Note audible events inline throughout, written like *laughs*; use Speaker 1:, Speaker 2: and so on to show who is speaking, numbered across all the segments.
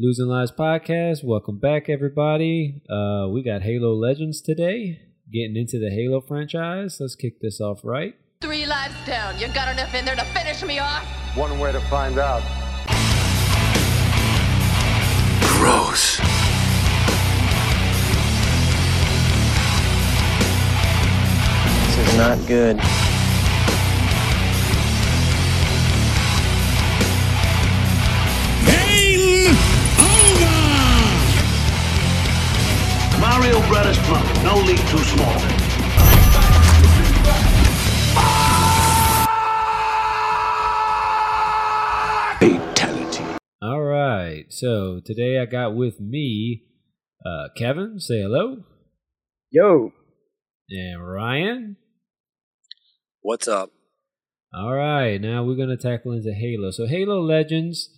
Speaker 1: Losing Lives podcast. Welcome back, everybody. Uh, we got Halo Legends today. Getting into the Halo franchise. Let's kick this off right.
Speaker 2: Three lives down. You got enough in there to finish me off?
Speaker 3: One way to find out.
Speaker 4: Gross.
Speaker 5: This is not good.
Speaker 6: Mario no league too small.
Speaker 4: Fatality.
Speaker 1: All right. So today I got with me uh, Kevin. Say hello.
Speaker 5: Yo,
Speaker 1: And Ryan.
Speaker 7: What's up?
Speaker 1: All right, now we're gonna tackle into Halo. So Halo Legends,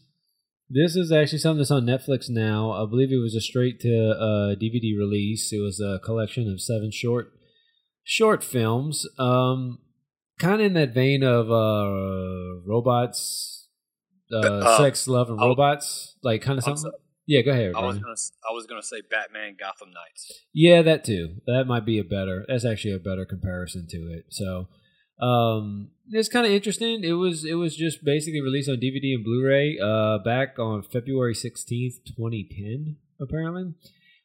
Speaker 1: this is actually something that's on Netflix now. I believe it was a straight to uh, DVD release. It was a collection of seven short short films, um, kind of in that vein of uh, robots, uh,
Speaker 7: Uh,
Speaker 1: sex, love, and robots, like kind of something.
Speaker 7: so-
Speaker 1: Yeah, go ahead.
Speaker 7: I was gonna s- I was gonna say Batman Gotham Knights.
Speaker 1: Yeah, that too. That might be a better. That's actually a better comparison to it. So, um, it's kind of interesting. It was it was just basically released on DVD and Blu-ray uh, back on February sixteenth, twenty ten. Apparently,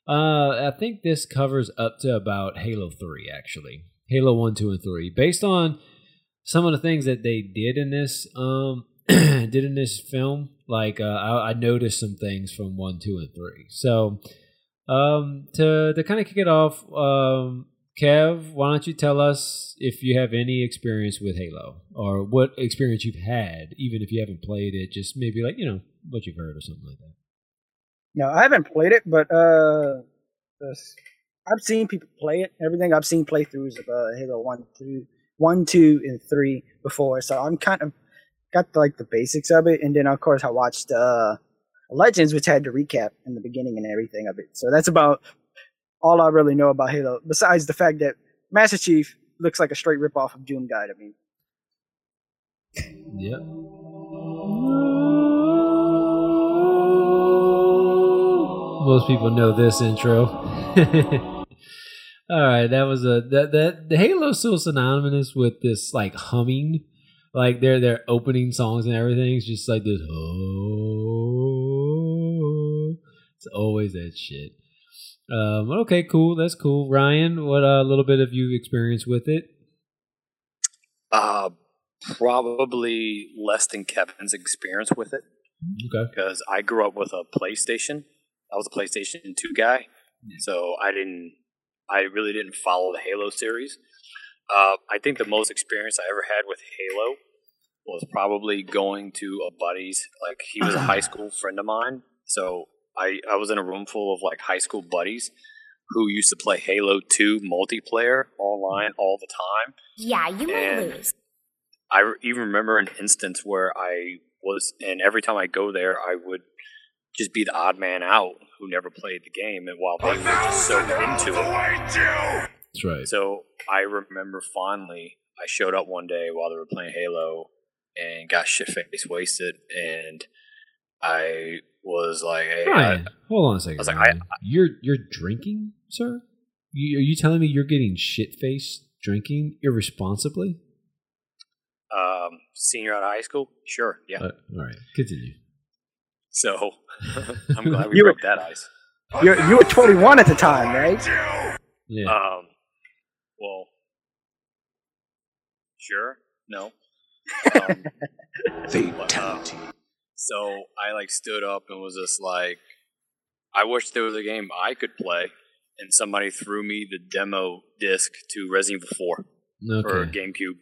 Speaker 1: uh, I think this covers up to about Halo three. Actually, Halo one, two, and three, based on some of the things that they did in this um *clears throat* did in this film. Like uh, I, I noticed some things from one, two, and three. So um, to to kind of kick it off, um, Kev, why don't you tell us if you have any experience with Halo or what experience you've had, even if you haven't played it, just maybe like you know what you've heard or something like that.
Speaker 8: No, I haven't played it, but uh, I've seen people play it. Everything I've seen playthroughs of uh, Halo one, two, one, two, and three before, so I'm kind of got like the basics of it. And then of course I watched uh, Legends, which had the recap in the beginning and everything of it. So that's about all I really know about Halo. Besides the fact that Master Chief looks like a straight ripoff of Doom Guy to me.
Speaker 1: Yep. Most people know this intro. *laughs* All right, that was a that that the Halo's so synonymous with this like humming, like their their opening songs and everything. It's just like this. Oh, it's always that shit. Um, okay, cool. That's cool. Ryan, what a uh, little bit of you experience with it?
Speaker 7: Uh, probably less than Kevin's experience with it
Speaker 1: Okay.
Speaker 7: because I grew up with a PlayStation. I was a PlayStation Two guy, so I didn't. I really didn't follow the Halo series. Uh, I think the most experience I ever had with Halo was probably going to a buddy's. Like he was a high *clears throat* school friend of mine, so I I was in a room full of like high school buddies who used to play Halo Two multiplayer online all the time.
Speaker 9: Yeah, you might
Speaker 7: And-
Speaker 9: lose.
Speaker 7: I even remember an instance where I was, and every time I go there, I would just be the odd man out who never played the game, and while they were just so into it.
Speaker 1: That's right.
Speaker 7: So I remember fondly, I showed up one day while they were playing Halo and got shit faced wasted, and I was like, "Hey, I,
Speaker 1: hold on a second.
Speaker 7: I was like,
Speaker 1: Ryan. you're you're drinking, sir? You, are you telling me you're getting shit faced drinking irresponsibly?
Speaker 7: um, senior out of high school, sure, yeah."
Speaker 1: Uh, all right, continue.
Speaker 7: So *laughs* I'm glad we
Speaker 8: You were-
Speaker 7: broke that ice.
Speaker 8: You're, you were 21 at the time, right?
Speaker 1: Yeah.
Speaker 7: Um, well, sure, no. Um, *laughs*
Speaker 4: Fatality.
Speaker 7: So I like stood up and was just like, I wish there was a game I could play, and somebody threw me the demo disc to Resident Evil 4 for. GameCube.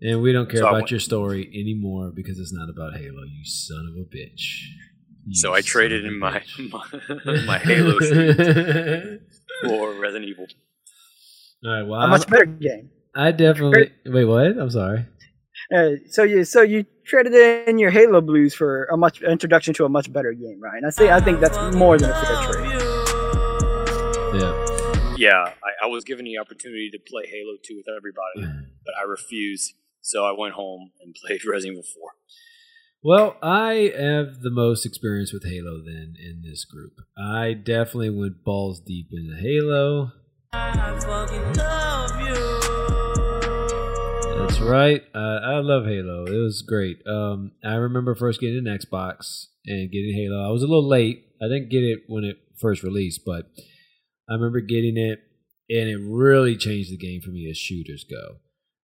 Speaker 1: And we don't care
Speaker 7: So
Speaker 1: about your story anymore because it's not about Halo. You son of a bitch. You
Speaker 7: So I traded in my *laughs* my, my Halo *laughs* for Resident Evil.
Speaker 1: All right. Well,
Speaker 8: A much better game.
Speaker 1: I definitely wait. What? I'm sorry.
Speaker 8: Uh, so you so you traded in your Halo blues for a much introduction to a much better game, Ryan. I say I think that's more than a fair trade.
Speaker 1: Yeah.
Speaker 7: Yeah, I, I was given the opportunity to play Halo 2 with everybody, but I refused. So I went home and *laughs* played Resident Evil 4.
Speaker 1: Well, I have the most experience with Halo then in this group. I definitely went balls deep into Halo. That's right. Uh, I love Halo. It was great. Um, I remember first getting an Xbox and getting Halo. I was a little late. I didn't get it when it first released, but I remember getting it, and it really changed the game for me as shooters go.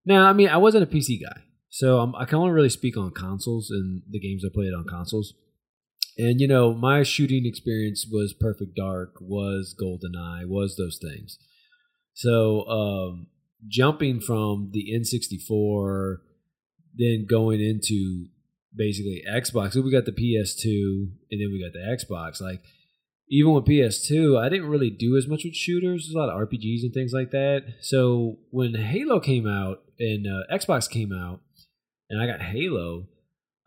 Speaker 1: Now, I mean, I wasn't a PC guy, so I'm, I can only really speak on consoles and the games I played on consoles. And you know, my shooting experience was Perfect Dark, was GoldenEye, was those things. So um, jumping from the N64, then going into basically Xbox. So we got the PS2, and then we got the Xbox. Like even with PS2, I didn't really do as much with shooters. There's a lot of RPGs and things like that. So when Halo came out and uh, Xbox came out, and I got Halo,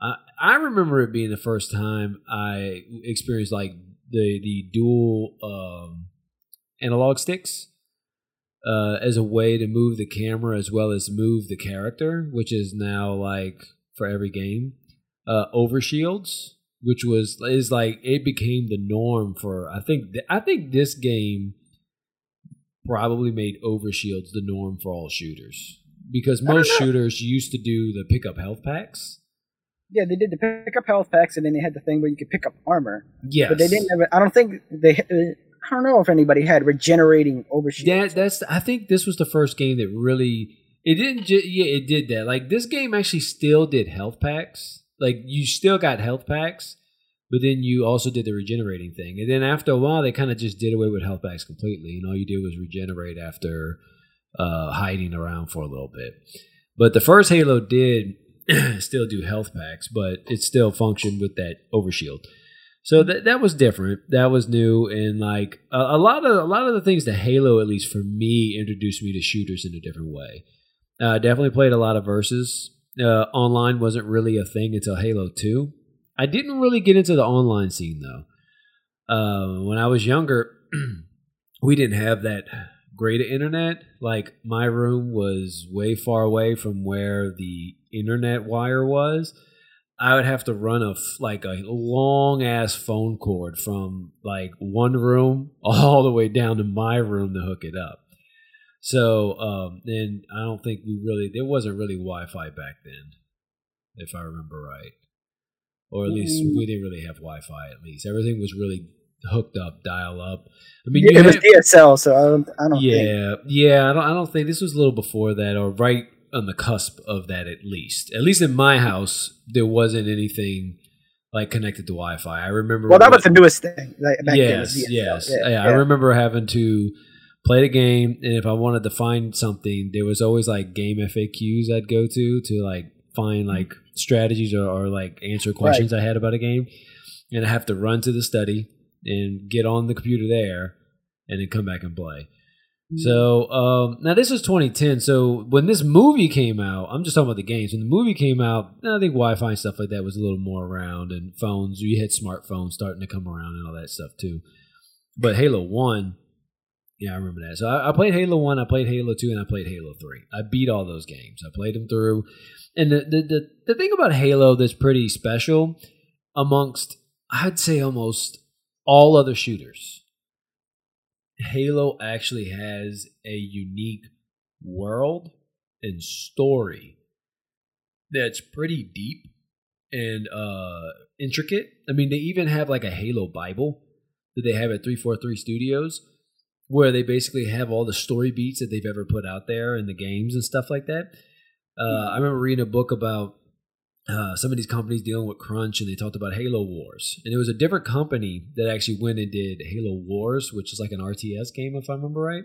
Speaker 1: I I remember it being the first time I experienced like the the dual um, analog sticks uh, as a way to move the camera as well as move the character, which is now like for every game. Uh, overshields, which was is like it became the norm for I think th- I think this game probably made overshields the norm for all shooters because most shooters used to do the pickup health packs.
Speaker 8: Yeah, they did the pick up health packs, and then they had the thing where you could pick up armor.
Speaker 1: Yes,
Speaker 8: But they didn't have. I don't think they. I don't know if anybody had regenerating overshield.
Speaker 1: That that's I think this was the first game that really it didn't ju- yeah it did that. Like this game actually still did health packs. Like you still got health packs but then you also did the regenerating thing. And then after a while they kind of just did away with health packs completely and all you did was regenerate after uh, hiding around for a little bit. But the first Halo did *clears throat* still do health packs but it still functioned with that overshield so that that was different. That was new, and like a, a lot of a lot of the things that Halo, at least for me, introduced me to shooters in a different way. Uh, definitely played a lot of verses. Uh, online wasn't really a thing until Halo Two. I didn't really get into the online scene though. Uh, when I was younger, *clears throat* we didn't have that great internet. Like my room was way far away from where the internet wire was. I would have to run a like a long ass phone cord from like one room *laughs* all the way down to my room to hook it up. So, um, and I don't think we really there wasn't really Wi-Fi back then, if I remember right, or at least we didn't really have Wi-Fi. At least everything was really hooked up, dial up. I mean,
Speaker 8: it was
Speaker 1: had-
Speaker 8: DSL, so I don't. I don't think.
Speaker 1: yeah, yeah. I don't. I don't think this was a little before that, or right on the cusp of that. At least, at least in my house, there wasn't anything like connected to Wi-Fi. I remember.
Speaker 8: Well, that was the newest thing. Like, back then
Speaker 1: yes, yes.
Speaker 8: Yeah,
Speaker 1: Yeah, I remember having to play the game, and if I wanted to find something, there was always like game FAQs I'd go to to like find like strategies or, or like answer questions I had about a game, and I have to run to the study and get on the computer there, and then come back and play. So um, now this is 2010. So when this movie came out, I'm just talking about the games. When the movie came out, I think Wi-Fi and stuff like that was a little more around, and phones. You had smartphones starting to come around and all that stuff too. But Halo One, yeah, I remember that. So I, I played Halo One, I played Halo Two, and I played Halo Three. I beat all those games. I played them through. And the the the, the thing about Halo that's pretty special amongst, I'd say, almost all other shooters. Halo actually has a unique world and story that's pretty deep and uh intricate. I mean, they even have like a Halo Bible that they have at 343 Studios where they basically have all the story beats that they've ever put out there in the games and stuff like that. Uh, I remember reading a book about uh, some of these companies dealing with crunch, and they talked about Halo Wars. And it was a different company that actually went and did Halo Wars, which is like an RTS game, if I remember right.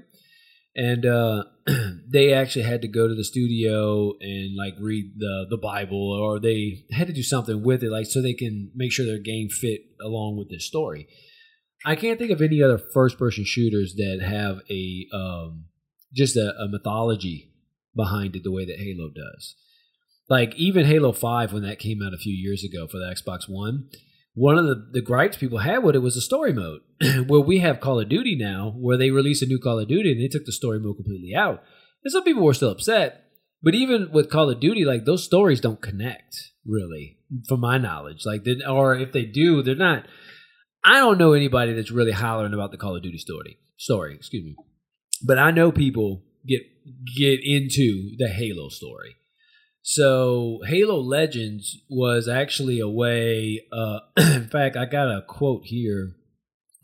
Speaker 1: And uh, *clears throat* they actually had to go to the studio and like read the the Bible, or they had to do something with it, like so they can make sure their game fit along with this story. I can't think of any other first person shooters that have a um, just a, a mythology behind it the way that Halo does. Like even Halo 5 when that came out a few years ago for the Xbox One, one of the, the gripes people had with it was the story mode. *clears throat* where we have Call of Duty now, where they release a new Call of Duty and they took the story mode completely out. And some people were still upset, But even with Call of Duty, like those stories don't connect really, from my knowledge. Like, they, or if they do, they're not. I don't know anybody that's really hollering about the Call of Duty story. Story, excuse me. But I know people get get into the Halo story. So Halo Legends was actually a way. Uh, *clears throat* in fact, I got a quote here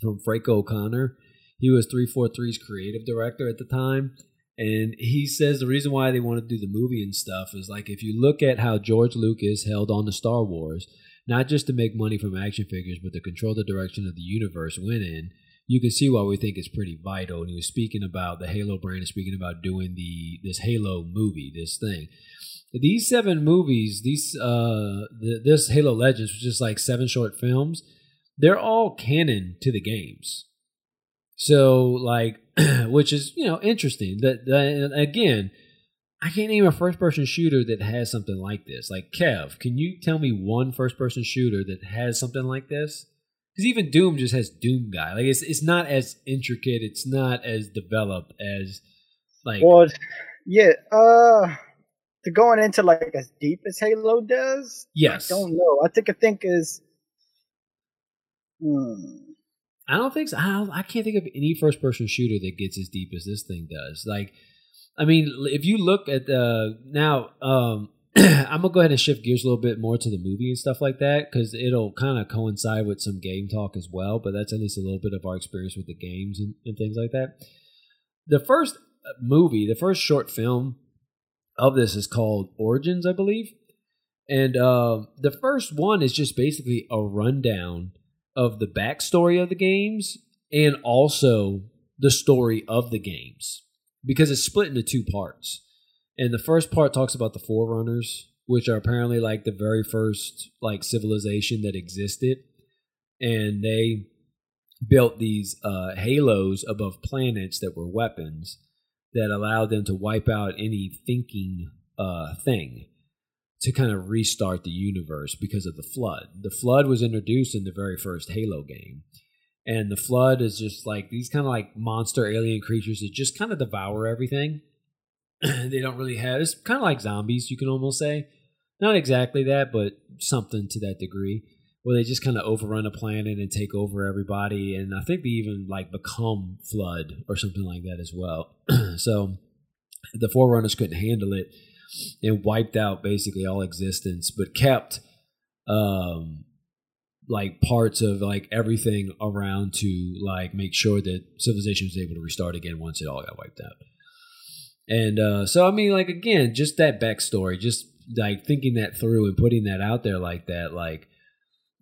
Speaker 1: from Frank O'Connor. He was 343's creative director at the time. And he says the reason why they want to do the movie and stuff is like if you look at how George Lucas held on to Star Wars, not just to make money from action figures, but to control the direction of the universe went in, you can see why we think it's pretty vital. And he was speaking about the Halo brand and speaking about doing the this Halo movie, this thing. These seven movies, these uh, this Halo Legends, which is like seven short films, they're all canon to the games. So like, *clears throat* which is you know interesting. That, that again, I can't name a first person shooter that has something like this. Like Kev, can you tell me one first person shooter that has something like this? Because even Doom just has Doom guy. Like it's it's not as intricate. It's not as developed as like.
Speaker 8: Well, yeah. Uh, to going into like as deep as Halo does.
Speaker 1: Yes.
Speaker 8: I don't know. I think I think is. Hmm.
Speaker 1: I don't think so. I, don't, I can't think of any first person shooter that gets as deep as this thing does. Like, I mean, if you look at the now, um, *clears throat* I'm gonna go ahead and shift gears a little bit more to the movie and stuff like that because it'll kind of coincide with some game talk as well. But that's at least a little bit of our experience with the games and, and things like that. The first movie, the first short film of this is called Origins, I believe, and uh, the first one is just basically a rundown of the backstory of the games and also the story of the games because it's split into two parts. And the first part talks about the Forerunners, which are apparently like the very first like civilization that existed, and they built these uh, halos above planets that were weapons that allowed them to wipe out any thinking uh, thing to kind of restart the universe because of the flood. The flood was introduced in the very first Halo game. And the flood is just like these kind of like monster alien creatures that just kind of devour everything. *clears throat* they don't really have it's kind of like zombies, you can almost say. Not exactly that, but something to that degree. Where they just kind of overrun a planet and take over everybody. And I think they even like become flood or something like that as well. *clears throat* so the Forerunners couldn't handle it and wiped out basically all existence, but kept um like parts of like everything around to like make sure that civilization was able to restart again once it all got wiped out. And uh so I mean like again, just that backstory, just like thinking that through and putting that out there like that, like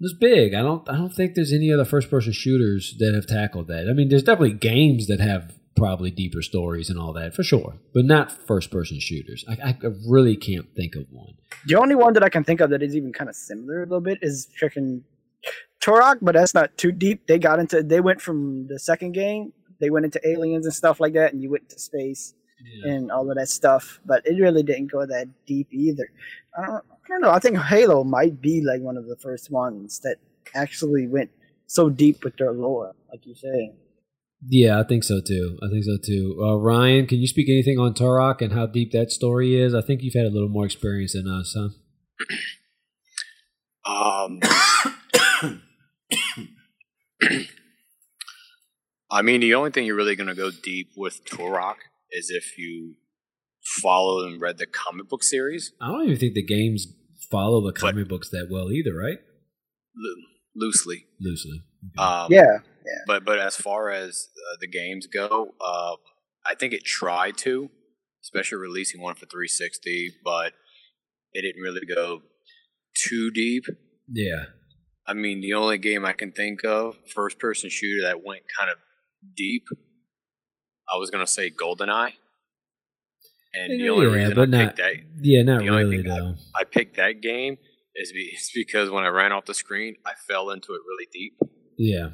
Speaker 1: was big. I don't I don't think there's any other first person shooters that have tackled that. I mean, there's definitely games that have probably deeper stories and all that for sure, but not first person shooters. I, I really can't think of one.
Speaker 8: The only one that I can think of that is even kind of similar a little bit is freaking Turok, but that's not too deep. They got into they went from the second game, they went into aliens and stuff like that, and you went to space
Speaker 1: Yeah.
Speaker 8: and all of that stuff. But it really didn't go that deep either. I don't, don't know. I think Halo might be like one of the first ones that actually went so deep with their lore, like you say.
Speaker 1: Yeah, I think so too. I think so too. Uh, Ryan, can you speak anything on Turok and how deep that story is? I think you've had a little more experience than us, huh?
Speaker 7: Um, *coughs* I mean, the only thing you're really going to go deep with Turok is if you follow and read the comic book series
Speaker 1: I don't even think the games follow the comic books that well either, right?
Speaker 7: lo- loosely.
Speaker 1: Loosely.
Speaker 7: Um,
Speaker 8: Yeah,
Speaker 7: But but as far as uh, the games go, uh, I think it tried to, especially releasing one for 360, but it didn't really go too deep.
Speaker 1: Yeah.
Speaker 7: I mean, the only game I can think of, first person shooter that went kind of deep, I was gonna say GoldenEye. And the only
Speaker 1: Yeah,
Speaker 7: reason
Speaker 1: but
Speaker 7: I
Speaker 1: not-
Speaker 7: picked that,
Speaker 1: Yeah, not
Speaker 7: The only
Speaker 1: really
Speaker 7: thing I-
Speaker 1: though.
Speaker 7: I picked that game is, be, is because when I ran off the screen, I fell into it really deep.
Speaker 1: Yeah.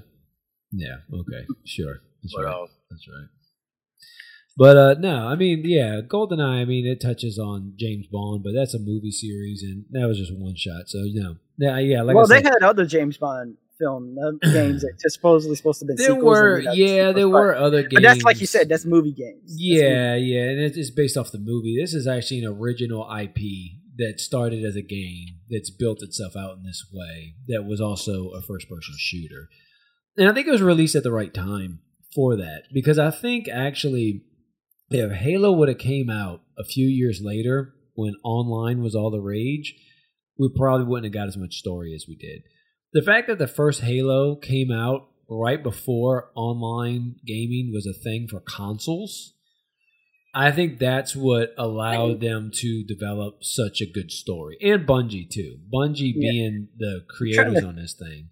Speaker 1: Yeah. Okay. Sure. That's
Speaker 7: But
Speaker 1: right.
Speaker 7: uh,
Speaker 1: That's right. But uh no, I mean, yeah, GoldenEye, I mean, it touches on James Bond, but that's a movie series, and that was just one shot. So, you know, yeah, yeah, like
Speaker 8: well,
Speaker 1: I said,
Speaker 8: they had other James Bond film uh, games that supposedly supposed to been
Speaker 1: There were, yeah, there were other games.
Speaker 8: but that's like you said, that's movie games. That's movie-
Speaker 1: Yeah, yeah, and it's based off the movie. This is actually an original IP that started as a game that's built itself out in this way. That was also a first-person shooter, and I think it was released at the right time for that because I think actually, if Halo would have came out a few years later when online was all the rage, we probably wouldn't have got as much story as we did. The fact that the first Halo came out right before online gaming was a thing for consoles, I think that's what allowed them to develop such a good story. And Bungie too. Bungie
Speaker 8: Yeah.
Speaker 1: being the creators
Speaker 8: to-
Speaker 1: on this thing,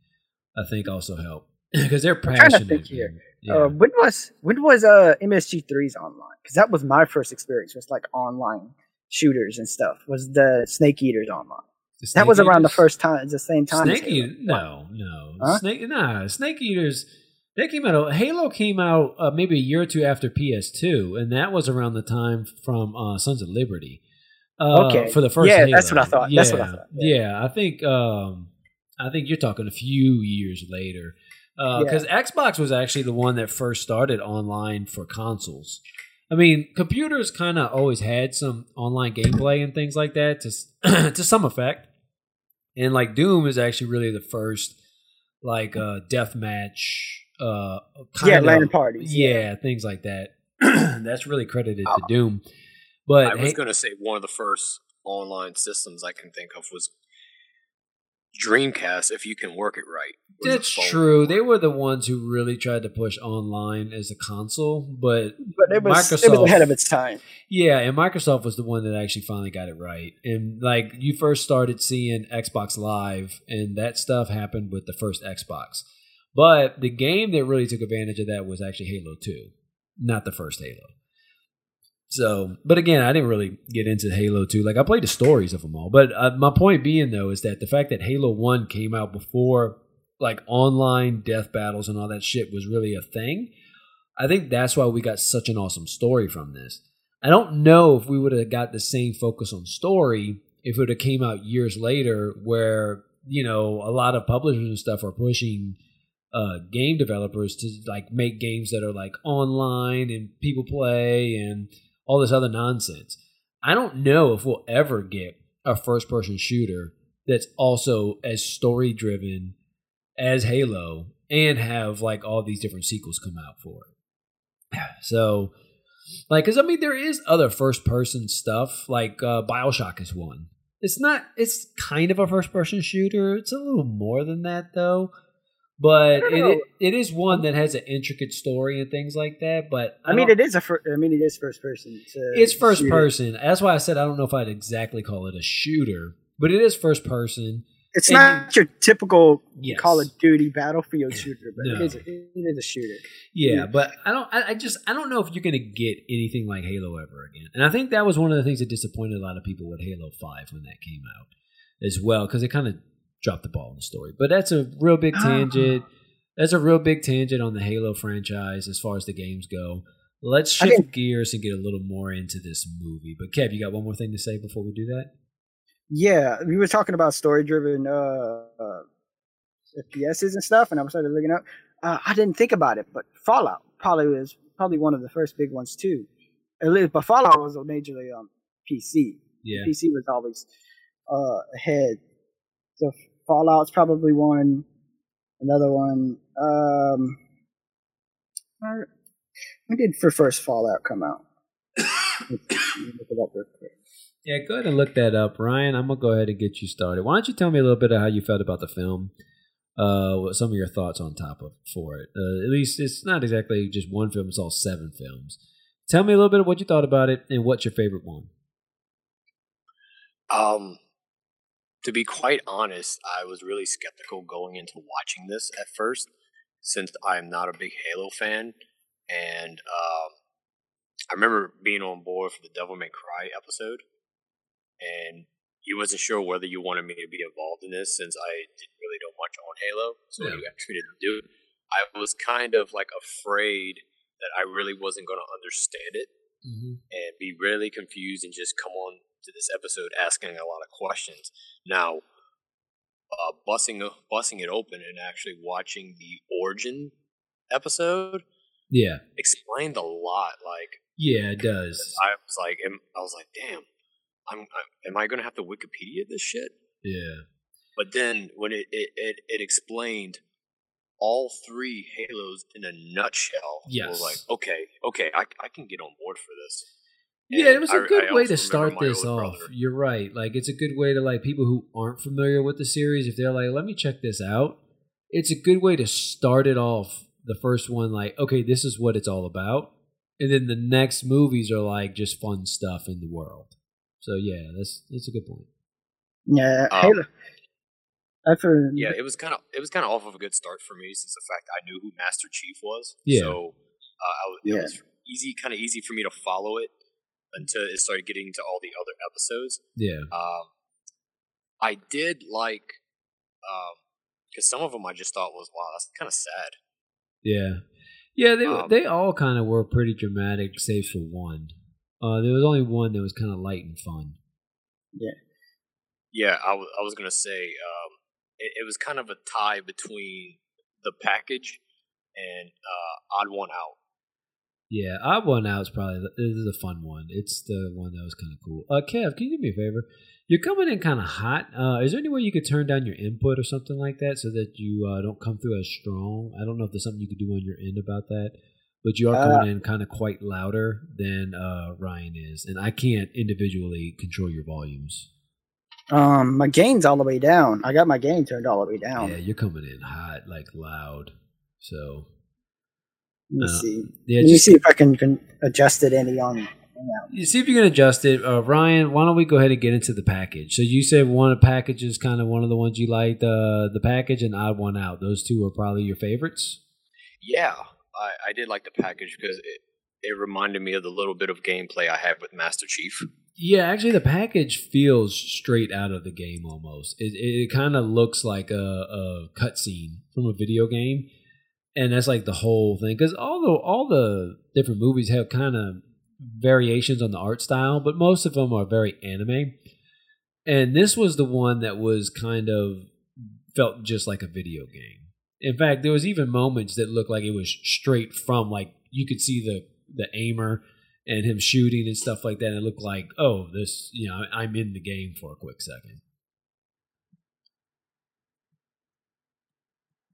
Speaker 1: I think also helped *laughs* because they're
Speaker 8: I'm trying to
Speaker 1: passionate.
Speaker 8: think here.
Speaker 1: yeah.
Speaker 8: Uh, when was when was uh MGS3's online? Because that was my first experience. with like online shooters and stuff. Was the Snake Eaters online?
Speaker 1: The
Speaker 8: That was
Speaker 1: Snake
Speaker 8: around the first time, at the same time.
Speaker 1: Snake Eater? No, no.
Speaker 8: Huh?
Speaker 1: Snake, nah. Snake Eaters. They came out. Halo came out uh, maybe a year or two after PS2, and that was around the time from uh, Sons of Liberty. Uh,
Speaker 8: Okay.
Speaker 1: for the first.
Speaker 8: Yeah,
Speaker 1: Halo.
Speaker 8: that's what I thought.
Speaker 1: Yeah,
Speaker 8: That's what I thought.
Speaker 1: Yeah.
Speaker 8: Yeah.
Speaker 1: I think. Um, I think you're talking a few years later, because Xbox was actually the one that first started online for consoles. I mean, computers kind of always had some online gameplay and things like that to *clears throat* to some effect. And like Doom is actually really the first like uh death match uh kind
Speaker 8: Yeah,
Speaker 1: of-
Speaker 8: LAN parties,
Speaker 1: Yeah,
Speaker 8: yeah.
Speaker 1: things like that. *clears throat* That's really credited to Doom. But
Speaker 7: I was
Speaker 1: hey-
Speaker 7: going to say one of the first online systems I can think of was Dreamcast. If you can work it right, was
Speaker 1: that's
Speaker 7: phone.
Speaker 1: true. They were the ones who really tried to push online as a console, but
Speaker 8: But it was it was
Speaker 1: Microsoft-
Speaker 8: ahead of its time.
Speaker 1: Yeah, and Microsoft was the one that actually finally got it right. And like you first started seeing Xbox Live, and that stuff happened with the first Xbox. But the game that really took advantage of that was actually Halo 2, not the first Halo. So, but again, I didn't really get into Halo 2. Like, I played the stories of them all. But uh, my point being, though, is that the fact that Halo 1 came out before, like, online death battles and all that shit was really a thing, I think that's why we got such an awesome story from this. I don't know if we would have got the same focus on story if it would have came out years later, where you know a lot of publishers and stuff are pushing uh, game developers to like make games that are like online and people play and all this other nonsense. I don't know if we'll ever get a first-person shooter that's also as story-driven as Halo and have like all these different sequels come out for it. *sighs* So, like, because I mean, there is other first person stuff. Like, uh, Bioshock is one. It's not. It's kind of a first person shooter. It's a little more than that, though. But it, it is one that has an intricate story and things like that. But
Speaker 8: I, mean, it is a. Fir- I mean, it is first person. to
Speaker 1: it's first
Speaker 8: shoot it.
Speaker 1: person. That's why I said I don't know if I'd exactly call it a shooter, but it is first person.
Speaker 8: It's
Speaker 1: And
Speaker 8: not your typical
Speaker 1: Yes.
Speaker 8: Call of Duty battlefield *laughs* shooter, but
Speaker 1: No.
Speaker 8: it is. A, it is a shooter.
Speaker 1: Yeah,
Speaker 8: Yeah.
Speaker 1: but I don't. I, I just I don't know if you're gonna get anything like Halo ever again. And I think that was one of the things that disappointed a lot of people with Halo Five when that came out as well, because it kind of dropped the ball in the story. But that's a real big *gasps* tangent. That's a real big tangent on the Halo franchise as far as the games go. Let's shift
Speaker 8: think-
Speaker 1: gears and get a little more into this movie. But Kev, you got one more thing to say before we do that?
Speaker 8: Yeah, we were talking about story driven uh, uh, FPSs and stuff, and I started looking up. Uh, I didn't think about it, but Fallout probably was probably one of the first big ones too. At least, but Fallout was majorly on PC.
Speaker 1: Yeah.
Speaker 8: PC was always uh, ahead. So Fallout's probably one. Another one. Um, where- when did for first Fallout come out? Look it up real quick.
Speaker 1: Yeah, go ahead and look that up, Ryan. I'm gonna go ahead and get you started. Why don't you tell me a little bit of how you felt about the film? Uh, what some of your thoughts on top of for it. Uh, at least it's not exactly just one film; it's all seven films. Tell me a little bit of what you thought about it and what's your favorite one.
Speaker 7: Um, to be quite honest, I was really skeptical going into watching this at first, since I'm not a big Halo fan, and um, I remember being on board for the Devil May Cry episode, and you wasn't sure whether you wanted me to be involved in this since I didn't really know much on Halo. So when you got treated to do it, I was kind of like afraid that I really wasn't going to understand it and be really confused and just come on to this episode asking a lot of questions. Now, uh, busting busting it open and actually watching the origin episode
Speaker 1: Yeah,
Speaker 7: explained a lot. Like
Speaker 1: yeah, it does.
Speaker 7: I was like, I was like, damn, I'm, I'm am I gonna have to Wikipedia this shit?
Speaker 1: Yeah,
Speaker 7: But then when it it, it, it explained all three Halos in a nutshell,
Speaker 1: Yes.
Speaker 7: was like, okay, okay, I, I can get on board for this.
Speaker 1: Yeah. It was a good
Speaker 7: I
Speaker 1: way to start this off.
Speaker 7: brother-
Speaker 1: You're right. Like it's a good way to like people who aren't familiar with the series. If they're like, let me check this out, it's a good way to start it off. The first one, like, okay, this is what it's all about, and then the next movies are like just fun stuff in the world. So yeah, that's that's a good point.
Speaker 8: Yeah,
Speaker 7: Um,
Speaker 8: Halo. After
Speaker 7: Yeah, it was kind of it was kind of off of a good start for me since the fact I knew who Master Chief was.
Speaker 1: Yeah.
Speaker 7: So uh, I was,
Speaker 8: Yeah.
Speaker 7: it was easy, kind of easy for me to follow it until it started getting to all the other episodes.
Speaker 1: Yeah,
Speaker 7: Um, I did like because some of them I just thought was wow, that's kind of sad.
Speaker 1: yeah, yeah. They
Speaker 7: Um,
Speaker 1: they all kind of were pretty dramatic, save for one. Uh, there was only one that was kind of light and fun.
Speaker 7: Yeah, Yeah, I wa- I was gonna say um, it, it was kind of a tie between the package and uh, Odd One Out.
Speaker 1: Yeah, Odd One Out is probably this is a fun one. It's the one that was kind of cool. Uh, Kev, can you do me a favor? You're coming in kind of hot. Uh, is there any way you could turn down your input or something like that so that you uh, don't come through as strong? I don't know if there's something you could do on your end about that, but you are
Speaker 8: Uh,
Speaker 1: coming in kind of quite louder than uh, Ryan is, and I can't individually control your volumes.
Speaker 8: um, my gain's all the way down. I got my gain turned all the way down.
Speaker 1: Yeah, you're coming in hot, like loud. So
Speaker 8: Let me
Speaker 1: uh,
Speaker 8: see.
Speaker 1: yeah,
Speaker 8: Let me
Speaker 1: just
Speaker 8: see if I can, can adjust it any on.
Speaker 1: You see if you can adjust it. Uh, Ryan, why don't we go ahead and get into the package? So you said one of the packages kind of one of the ones you liked, uh, the package and odd one out. Those two are probably your favorites.
Speaker 7: Yeah, I, I did like the package because it, it reminded me of the little bit of gameplay I had with Master Chief.
Speaker 1: Yeah, actually, the package feels straight out of the game almost. It it, kind of looks like a, a cutscene from a video game, and that's like the whole thing. Because all the all the different movies have kind of variations on the art style, but most of them are very anime. And this was the one that was kind of felt just like a video game. In fact, there was even moments that looked like it was straight from like you could see the the aimer and him shooting and stuff like that. And it looked like, oh, this, you know, I'm in the game for a quick second.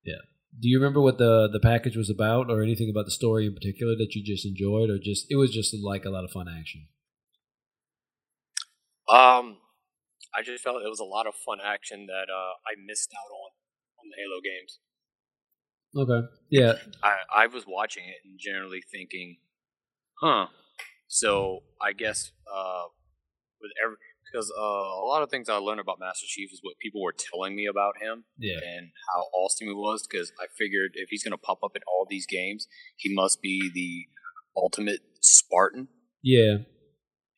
Speaker 1: Yeah. Do you remember what the the package was about, or anything about the story in particular that you just enjoyed, or just it was just like a lot of fun action?
Speaker 7: Um, I just felt it was a lot of fun action that uh, I missed out on on the Halo games.
Speaker 1: Okay. Yeah. *clears throat*
Speaker 7: I, I was watching it and generally thinking, huh. So I guess uh, with every because uh, a lot of things I learned about Master Chief is what people were telling me about him
Speaker 1: Yeah.
Speaker 7: and how awesome he was. Because I figured if he's going to pop up in all these games, he must be the ultimate Spartan.
Speaker 1: Yeah.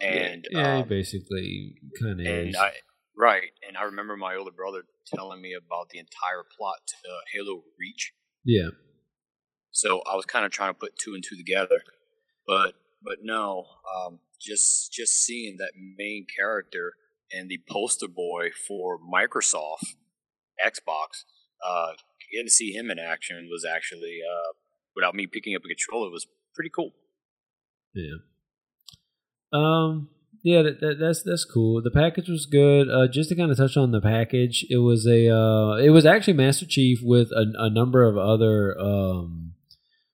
Speaker 7: And
Speaker 1: yeah,
Speaker 7: um,
Speaker 1: basically kind of
Speaker 7: and
Speaker 1: is.
Speaker 7: I right, and I remember my older brother telling me about the entire plot to uh, Halo Reach.
Speaker 1: yeah.
Speaker 7: So I was kind of trying to put two and two together, but but no, um, just just seeing that main character and the poster boy for Microsoft Xbox, uh, getting to see him in action was actually uh, without me picking up a controller was pretty cool.
Speaker 1: Yeah. Um. Yeah, that, that, that's that's cool. The package was good. Uh, just to kind of touch on the package, it was a uh, it was actually Master Chief with a, a number of other um,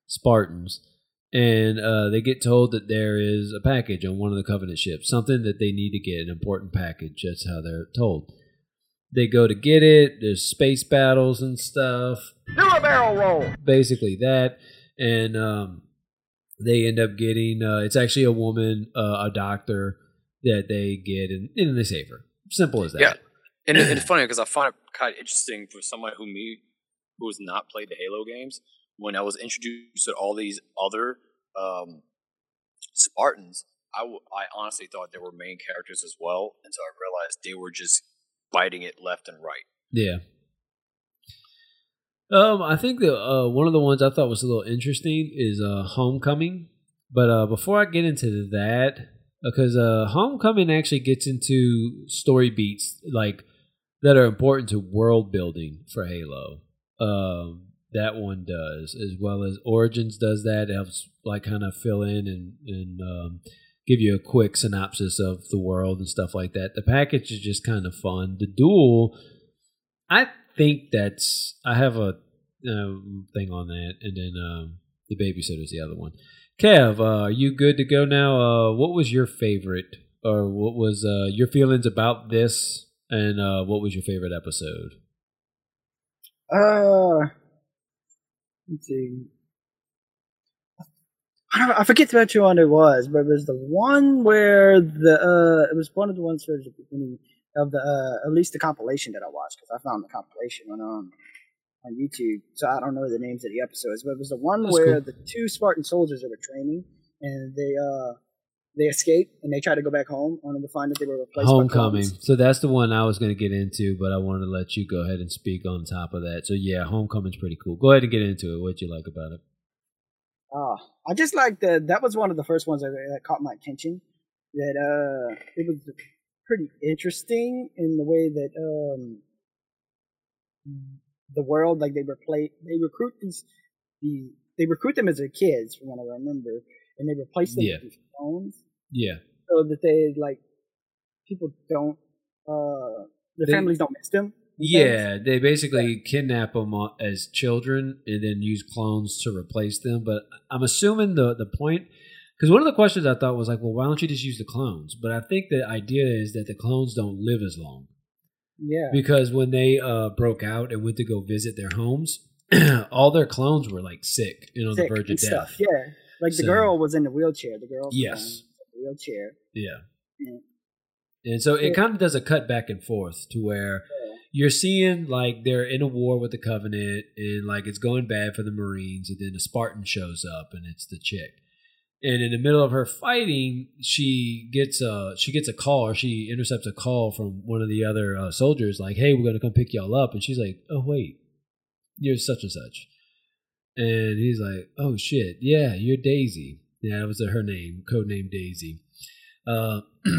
Speaker 1: Spartans, and uh, they get told that there is a package on one of the Covenant ships, something that they need to get, an important package. That's how they're told. They go to get it. There's space battles and stuff.
Speaker 5: Do a barrel roll.
Speaker 1: Basically that, and um, they end up getting. Uh, it's actually a woman, uh, a doctor that they get, and, and they save her. Simple as that.
Speaker 7: Yeah. And it, it's funny because I find it kind of interesting for someone who me who has not played the Halo games. When I was introduced to all these other um, Spartans, I, w- I honestly thought they were main characters as well until I realized they were just biting it left and right.
Speaker 1: Yeah. Um, I think the uh, one of the ones I thought was a little interesting is uh, Homecoming. But uh, before I get into that, because uh, Homecoming actually gets into story beats like that are important to world building for Halo. Um, that one does, as well as Origins does that. It helps like kind of fill in and and um, give you a quick synopsis of the world and stuff like that. The package is just kind of fun. The duel, I think that's I have a um, thing on that, and then um, the babysitter's the other one. Kev, uh, are you good to go now? Uh, what was your favorite, or what was uh, your feelings about this, and uh, what was your favorite episode?
Speaker 8: Uh, I, don't, I forget which one it was, but it was the one where the uh, it was one of the ones towards the beginning of the uh, at least the compilation that I watched because I found the compilation on um on YouTube. So I don't know the names of the episodes, but it was the one
Speaker 1: That's
Speaker 8: where
Speaker 1: cool.
Speaker 8: the two Spartan soldiers that were training and they uh they escape and they try to go back home only to find that they were replaced
Speaker 1: Homecoming. So that's the one I was going to get into, but I wanted to let you go ahead and speak on top of that. So yeah, Homecoming's pretty cool. Go ahead and get into it. What you like about it?
Speaker 8: Ah, I just like the that was one of the first ones that, that caught my attention. That uh, it was pretty interesting in the way that um, the world like they replace they recruit these these they recruit them as their kids from what I remember, and they replace them
Speaker 1: Yeah.
Speaker 8: with these clones
Speaker 1: Yeah.
Speaker 8: so that they like people don't uh their
Speaker 1: They-
Speaker 8: families don't miss them.
Speaker 1: Yeah, they basically kidnap them as children and then use clones to replace them. But I'm assuming the the point, because one of the questions I thought was like, well, why don't you just use the clones? But I think the idea is that the clones don't live as long
Speaker 8: Yeah,
Speaker 1: because when they uh, broke out and went to go visit their homes, *clears throat* all their clones were like sick and on
Speaker 8: Sick
Speaker 1: the verge of death.
Speaker 8: stuff. Yeah, like the girl was in the wheelchair. The girl,
Speaker 1: Yes.
Speaker 8: Wheelchair.
Speaker 1: Yeah.
Speaker 8: Yeah.
Speaker 1: And so it
Speaker 8: Yeah.
Speaker 1: kind of does a cut back and forth to where you're seeing like they're in a war with the Covenant and like it's going bad for the Marines, and then a Spartan shows up and it's the chick. And in the middle of her fighting, she gets a she gets a call or she intercepts a call from one of the other uh, soldiers, like, "Hey, we're gonna come pick y'all up." And she's like, "Oh wait, you're such and such." And he's like, "Oh shit, yeah, you're Daisy." Yeah, that was her name, code name Daisy. Uh, *clears throat*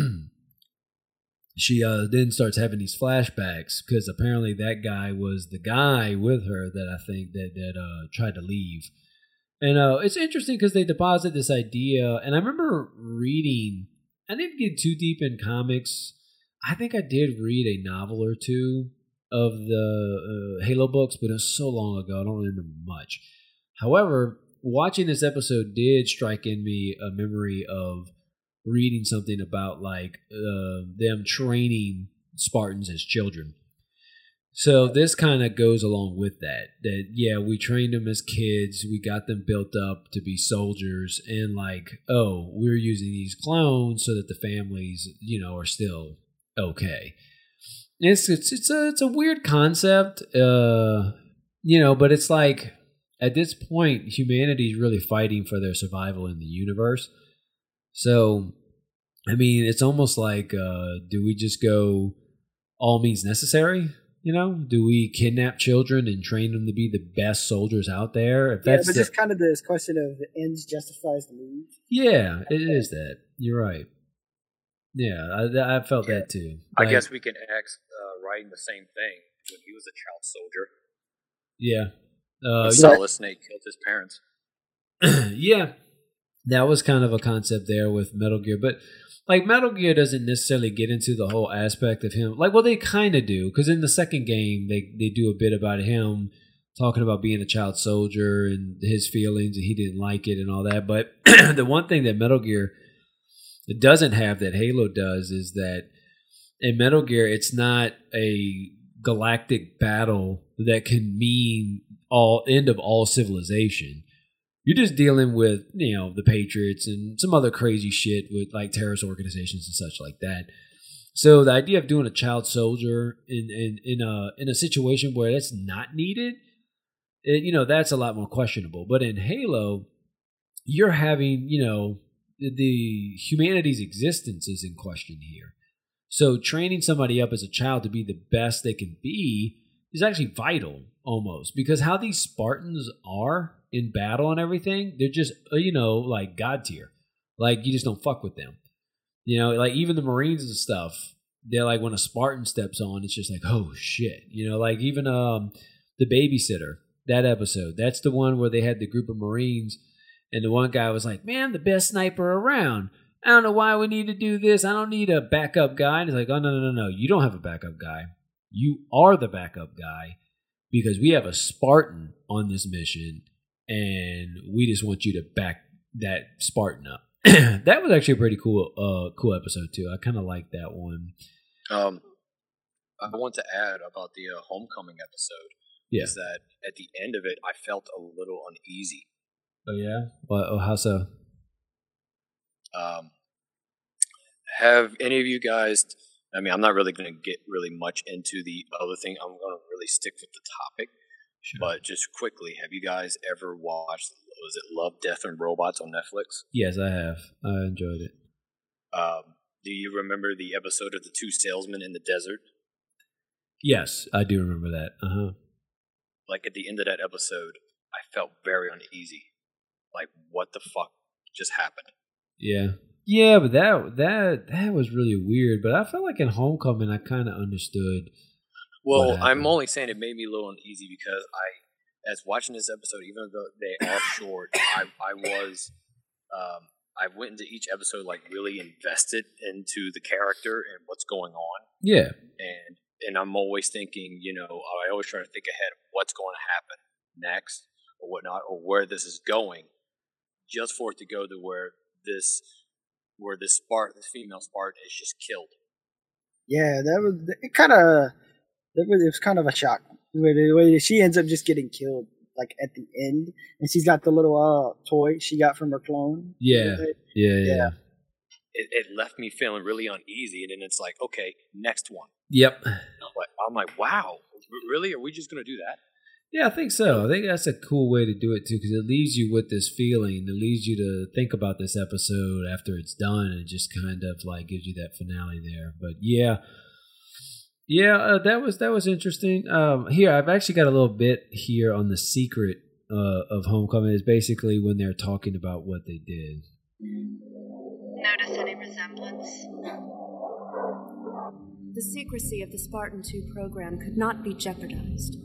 Speaker 1: she uh, then starts having these flashbacks because apparently that guy was the guy with her that I think that that uh, tried to leave. And uh, it's interesting because they deposit this idea, and I remember reading. I didn't get too deep in comics. I think I did read a novel or two of the uh, Halo books, but it was so long ago I don't remember much. However, watching this episode did strike in me a memory of reading something about like uh, them training Spartans as children. So this kind of goes along with that. That yeah, we trained them as kids. We got them built up to be soldiers, and like oh, we're using these clones so that the families, you know, are still okay. It's it's it's a it's a weird concept, uh, you know, but it's like at this point, humanity is really fighting for their survival in the universe. So, I mean, it's almost like, uh, do we just go all means necessary? You know, do we kidnap children and train them to be the best soldiers out there? If
Speaker 8: Yeah,
Speaker 1: that's
Speaker 8: but
Speaker 1: the,
Speaker 8: just kind of this question of the ends justifies the means.
Speaker 1: yeah, it is that. You're right. Yeah, I, I felt that too.
Speaker 7: I
Speaker 1: Like,
Speaker 7: guess we can ask uh, Ryan the same thing when he was a child soldier.
Speaker 1: Yeah. Uh,
Speaker 7: Solid Snake killed his parents. *clears throat*
Speaker 1: yeah, that was kind of a concept there with Metal Gear, but like Metal Gear doesn't necessarily get into the whole aspect of him. Like, well, they kind of do because in the second game they they do a bit about him talking about being a child soldier and his feelings and he didn't like it and all that. But *clears throat* the one thing that Metal Gear doesn't have that Halo does is that in Metal Gear it's not a galactic battle that can mean all end of all civilization you're just dealing with you know the patriots and some other crazy shit with like terrorist organizations and such like that. So the idea of doing a child soldier in in, in a in a situation where that's not needed it, you know that's a lot more questionable. But in halo you're having you know the, the humanity's existence is in question here. So training somebody up as a child to be the best they can be is actually vital almost because how these Spartans are in battle and everything, they're just uh, you know like god tier. Like you just don't fuck with them. You know, like even the Marines and stuff. they're like when a Spartan steps on, it's just like oh shit, you know, like even um the babysitter that episode. That's the one where they had the group of Marines, and the one guy was like, "Man, the best sniper around." I don't know why we need to do this. I don't need a backup guy. And it's like, oh no, no, no, no. You don't have a backup guy. You are the backup guy because we have a Spartan on this mission, and we just want you to back that Spartan up. *clears throat* that was actually a pretty cool, uh, cool episode too. I kind of like that one.
Speaker 7: Um, I want to add about the uh, homecoming episode
Speaker 1: Yeah.
Speaker 7: is that at the end of it, I felt a little uneasy.
Speaker 1: Oh yeah. Well, oh, how so?
Speaker 7: Um, have any of you guys? I mean, I'm not really going to get really much into the other thing. I'm going to really stick with the topic. But just quickly, have you guys ever watched? Was it Love, Death, and Robots on Netflix?
Speaker 1: Yes, I have. I enjoyed it.
Speaker 7: Um, do you remember the episode of the two salesmen in the desert?
Speaker 1: Yes, I do remember that. Uh huh.
Speaker 7: Like at the end of that episode, I felt very uneasy. Like, what the fuck just happened?
Speaker 1: Yeah. Yeah, but that that that was really weird. But I felt like in Homecoming, I kind of understood.
Speaker 7: Well, I'm only saying it made me a little uneasy because I, as watching this episode, even though they are short, I, I was, um, I went into each episode like really invested into the character and what's going on,
Speaker 1: Yeah,
Speaker 7: and and I'm always thinking, you know, I always try to think ahead of what's going to happen next or whatnot, or where this is going, just for it to go to where this, where this Spartan, this female Spartan is just killed.
Speaker 8: Yeah, that was it. Kind of, it was, it was kind of a shock. The way, she ends up just getting killed, like at the end, and she's got the little uh toy she got from her clone.
Speaker 1: yeah, yeah, yeah.
Speaker 8: Yeah.
Speaker 7: It, it left me feeling really uneasy, and then it's like, okay, next one.
Speaker 1: Yep.
Speaker 7: I'm like, I'm like, wow, really? Are we just gonna do that?
Speaker 1: Yeah, I think so. I think that's a cool way to do it too, because it leaves you with this feeling. It leaves you to think about this episode after it's done, and it just kind of like gives you that finale there. But yeah, yeah, uh, that was that was interesting. Um, here, I've actually got a little bit here on the secret uh, of Homecoming. Is basically when they're talking about what they did.
Speaker 3: Notice any resemblance?
Speaker 9: The secrecy of the Spartan 2 program could not be jeopardized,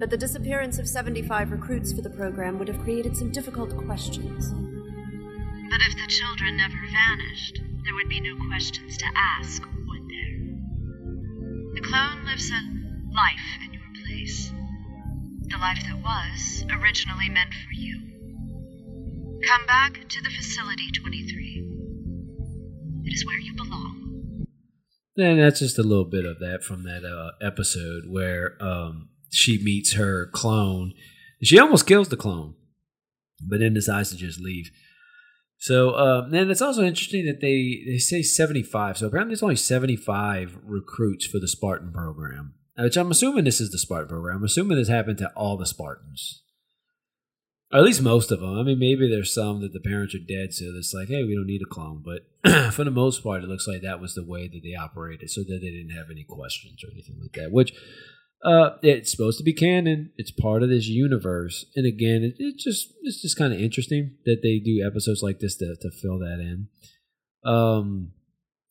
Speaker 9: but the disappearance of 75 recruits for the program would have created some difficult questions.
Speaker 3: But if the children never vanished, there would be no questions to ask, would there? The clone lives a life in your place. The life that was originally meant for you. Come back to the facility 23. It is where you belong.
Speaker 1: And that's just a little bit of that from that uh, episode where um, she meets her clone. She almost kills the clone, but then decides to just leave. So um, then it's also interesting that they, they say 75. So apparently there's only 75 recruits for the Spartan program, which I'm assuming this is the Spartan program. I'm assuming this happened to all the Spartans. Or at least most of them. I mean, maybe there's some that the parents are dead, so it's like, hey, we don't need a clone. But *clears throat* for the most part, it looks like that was the way that they operated, so that they didn't have any questions or anything like that. Which uh, it's supposed to be canon. It's part of this universe, and again, it, it just it's just kind of interesting that they do episodes like this to to fill that in. Um,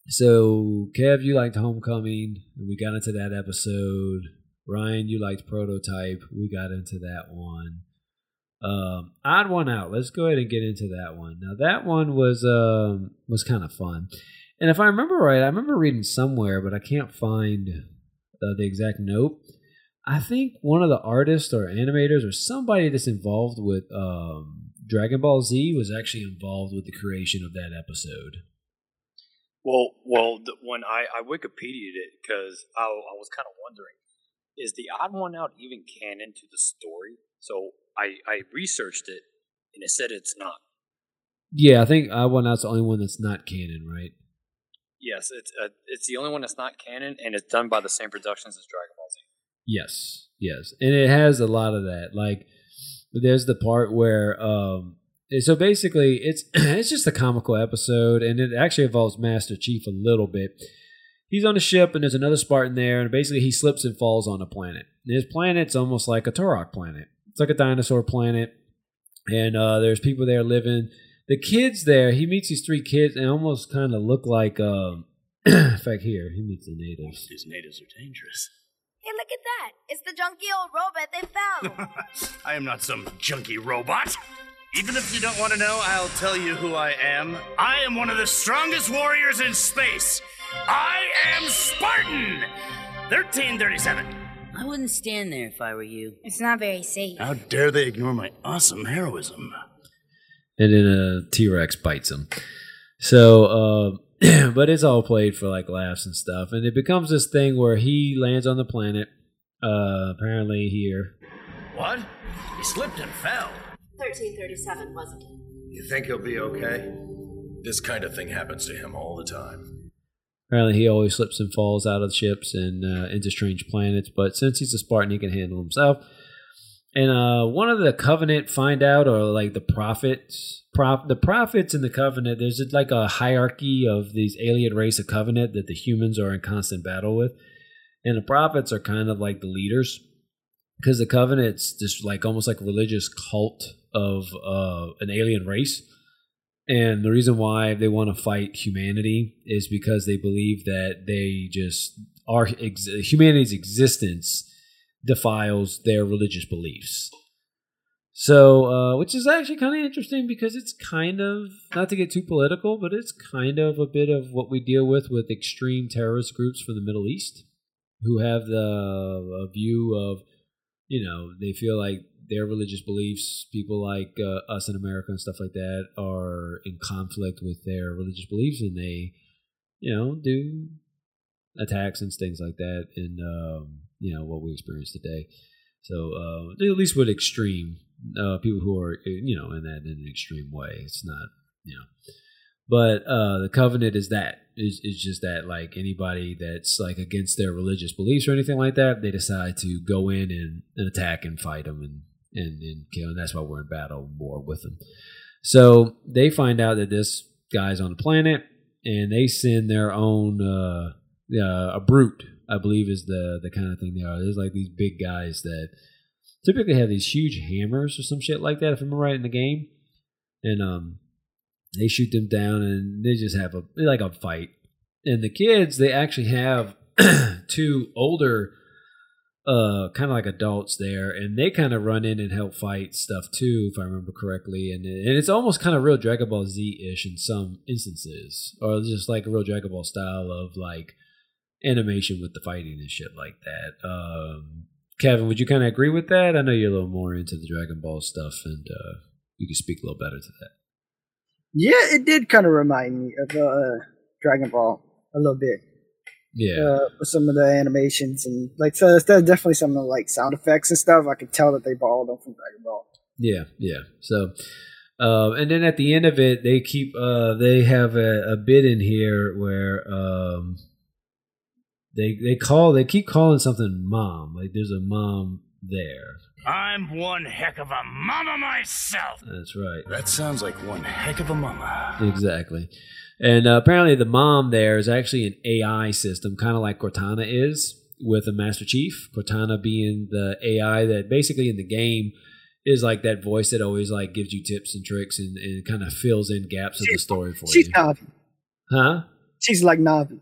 Speaker 1: so Kev, you liked Homecoming, and we got into that episode. Ryan, you liked Prototype. We got into that one. Um, odd one out. Let's go ahead and get into that one. Now that one was um was kind of fun, and if I remember right, I remember reading somewhere, but I can't find uh, the exact note. I think one of the artists or animators or somebody that's involved with um, Dragon Ball Z was actually involved with the creation of that episode.
Speaker 7: Well, well, the, when I, I Wikipedia'd it because I, I was kind of wondering, is the odd one out even canon to the story? So I, I researched it, and it said it's not.
Speaker 1: Yeah, I think odd one out's the only one that's not canon, right?
Speaker 7: Yes, it's uh, it's the only one that's not canon, and it's done by the same productions as Dragon.
Speaker 1: Yes, yes, and it has a lot of that. Like, there's the part where, um, so basically, it's *clears throat* it's just a comical episode, and it actually involves Master Chief a little bit. He's on a ship, and there's another Spartan there, and basically he slips and falls on a planet. And his planet's almost like a Turok planet. It's like a dinosaur planet, and uh, there's people there living. The kids there, he meets these three kids, and almost kind of look like um, *clears throat* In fact, here he meets the natives.
Speaker 6: These natives are dangerous.
Speaker 10: Hey, look at that! It's the junky old robot they found. *laughs*
Speaker 6: I am not some junky robot. Even if you don't want to know, I'll tell you who I am. I am one of the strongest warriors in space. I am Spartan! 1337.
Speaker 11: I wouldn't stand there if I were you.
Speaker 10: it's not very safe.
Speaker 6: How dare they ignore my awesome heroism?
Speaker 1: and then a T Rex bites him. So, uh, *clears throat* but it's all played for like laughs and stuff, and it becomes this thing where he lands on the planet. Uh, apparently here.
Speaker 6: What? He slipped and fell.
Speaker 9: 1337, wasn't it?
Speaker 12: You think he'll be okay? This kind of thing happens to him all the time.
Speaker 1: Apparently, he always slips and falls out of ships and uh, into strange planets. But since he's a Spartan, he can handle himself. And uh, one of the Covenant find out, or like the prophets, prop the prophets in the Covenant. There's like a hierarchy of these alien race of Covenant that the humans are in constant battle with, and the prophets are kind of like the leaders because the Covenant's just like almost like a religious cult of uh, an alien race. And the reason why they want to fight humanity is because they believe that they just are ex- humanity's existence defiles their religious beliefs. So, uh, which is actually kind of interesting because it's kind of not to get too political, but it's kind of a bit of what we deal with with extreme terrorist groups from the Middle East, who have the view of, you know, they feel like their religious beliefs, people like uh, us in America and stuff like that, are in conflict with their religious beliefs, and they, you know, do attacks and things like that And, um, you know what we experience today. So uh, at least with extreme uh, people who are you know in that in an extreme way, it's not you know. But uh, the covenant is that is is just that like anybody that's like against their religious beliefs or anything like that, they decide to go in and, and attack and fight them and and, and kill, and that's why we're in battle war with them. So they find out that this guy's on the planet, and they send their own uh, uh, a brute, I believe, is the the kind of thing they are. There's like these big guys that typically have these huge hammers or some shit like that, if I'm right in the game, and um, they shoot them down, and they just have a like a fight. And the kids, they actually have *clears throat* two older uh kind of like adults there and they kind of run in and help fight stuff too if i remember correctly and and it's almost kind of real dragon ball z-ish in some instances or just like a real dragon ball style of like animation with the fighting and shit like that um kevin would you kind of agree with that i know you're a little more into the dragon ball stuff and uh you can speak a little better to that
Speaker 8: Yeah, it did kind of remind me of uh, Dragon Ball a little bit.
Speaker 1: yeah
Speaker 8: Uh, with some of the animations and like so there's definitely some of the like sound effects and stuff. I could tell that they borrowed them from Dragon Ball.
Speaker 1: Yeah, yeah. So, uh, and then at the end of it, they keep uh, they have a, a bit in here where um, they they call they keep calling something mom. Like there's a mom there.
Speaker 6: I'm one heck of a mama myself.
Speaker 1: That's right.
Speaker 12: That sounds like one heck of a mama.
Speaker 1: Exactly. And uh, apparently, the mom there is actually an AI system, kind of like Cortana is with a Master Chief. Cortana being the AI that basically in the game is like that voice that always like gives you tips and tricks and, and kind of fills in gaps of the story for
Speaker 8: She's
Speaker 1: you.
Speaker 8: She's Navi.
Speaker 1: Huh?
Speaker 8: She's like Navi.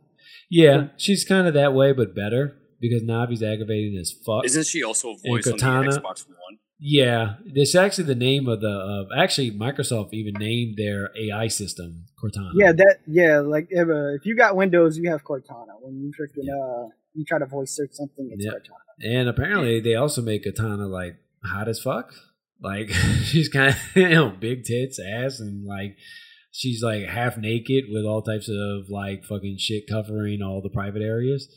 Speaker 1: Yeah, she's kind of that way, but better because Navi's aggravating as fuck.
Speaker 7: Isn't she also a
Speaker 1: And
Speaker 7: voice on the
Speaker 1: Cortana-
Speaker 7: Xbox One?
Speaker 1: Yeah, this actually the name of the of actually Microsoft even named their AI system Cortana.
Speaker 8: Yeah, that yeah, like if, uh, if you got Windows, you have Cortana. When you freaking uh you try to voice search something, it's
Speaker 1: Yeah.
Speaker 8: Cortana.
Speaker 1: And apparently they also make Cortana like hot as fuck. Like *laughs* she's kind of *laughs* you know big tits, ass, and like she's like half naked with all types of like fucking shit covering all the private areas.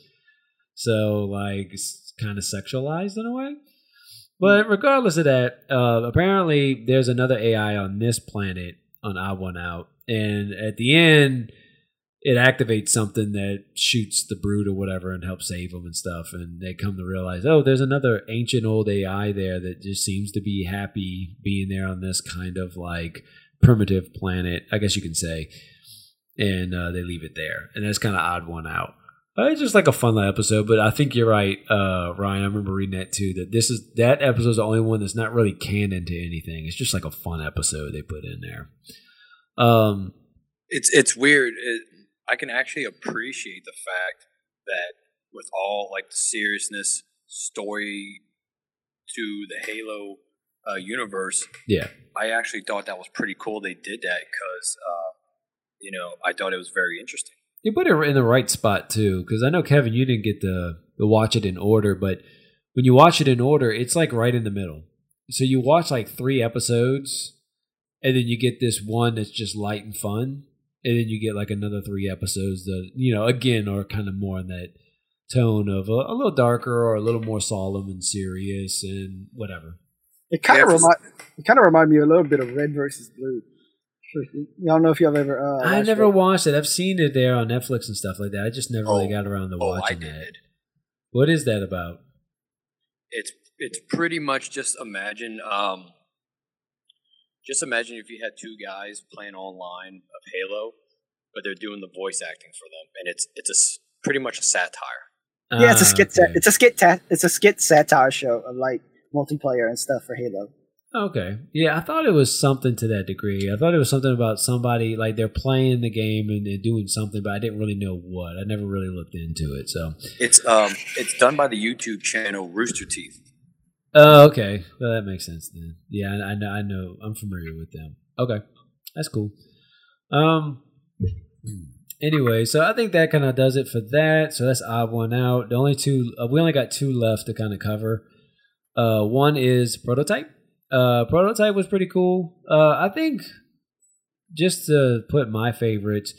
Speaker 1: So like kind of sexualized in a way. But regardless of that, uh, apparently there's another AI on this planet on Odd One Out, and at the end it activates something that shoots the brute or whatever and helps save them and stuff. And they come to realize, oh, there's another ancient old AI there that just seems to be happy being there on this kind of like primitive planet, I guess you can say. And uh, they leave it there, and that's kind of odd one out. Uh, it's just like a fun little episode, but I think you're right, uh, Ryan. I remember reading that too. That this is that episode's the only one that's not really canon to anything. It's just like a fun episode they put in there. Um,
Speaker 7: It's it's weird. It, I can actually appreciate the fact that with all like the seriousness story to the Halo uh, universe,
Speaker 1: Yeah.
Speaker 7: I actually thought that was pretty cool. They did that because, uh, you know, I thought it was very interesting.
Speaker 1: You put it in the right spot too, because I know Kevin, you didn't get to, the watch it in order, but when you watch it in order, it's like right in the middle. So you watch like three episodes, and then you get this one that's just light and fun, and then you get like another three episodes that you know again are kind of more in that tone of a, a little darker or a little more solemn and serious and whatever.
Speaker 8: It kind of
Speaker 7: Yeah,
Speaker 8: remind it kind of remind me a little bit of Red versus Blue. I don't know if y'all ever. Uh,
Speaker 1: I never
Speaker 8: it.
Speaker 1: watched it. I've seen it there on Netflix and stuff like that. I just never really got around to
Speaker 7: oh,
Speaker 1: watching it. What is that about?
Speaker 7: It's it's pretty much just imagine um just imagine if you had two guys playing online of Halo, but they're doing the voice acting for them, and it's it's a pretty much a satire.
Speaker 8: Yeah, it's a
Speaker 1: Ah,
Speaker 8: skit. sa-
Speaker 1: okay.
Speaker 8: It's a skit. Ta- it's a skit satire show of like multiplayer and stuff for Halo.
Speaker 1: Okay. Yeah, I thought it was something to that degree. I thought it was something about somebody like they're playing the game and they're doing something, but I didn't really know what. I never really looked into it. So,
Speaker 7: It's um it's done by the YouTube channel Rooster Teeth.
Speaker 1: oh, okay. Well, that makes sense then. Yeah, I, I know. I know. I'm familiar with them. Okay, that's cool. Um. Anyway, so I think that kind of does it for that. So that's odd one out. The only two uh, we only got two left to kind of cover. Uh, one is prototype. Uh, prototype was pretty cool. Uh, I think just to put my favorites,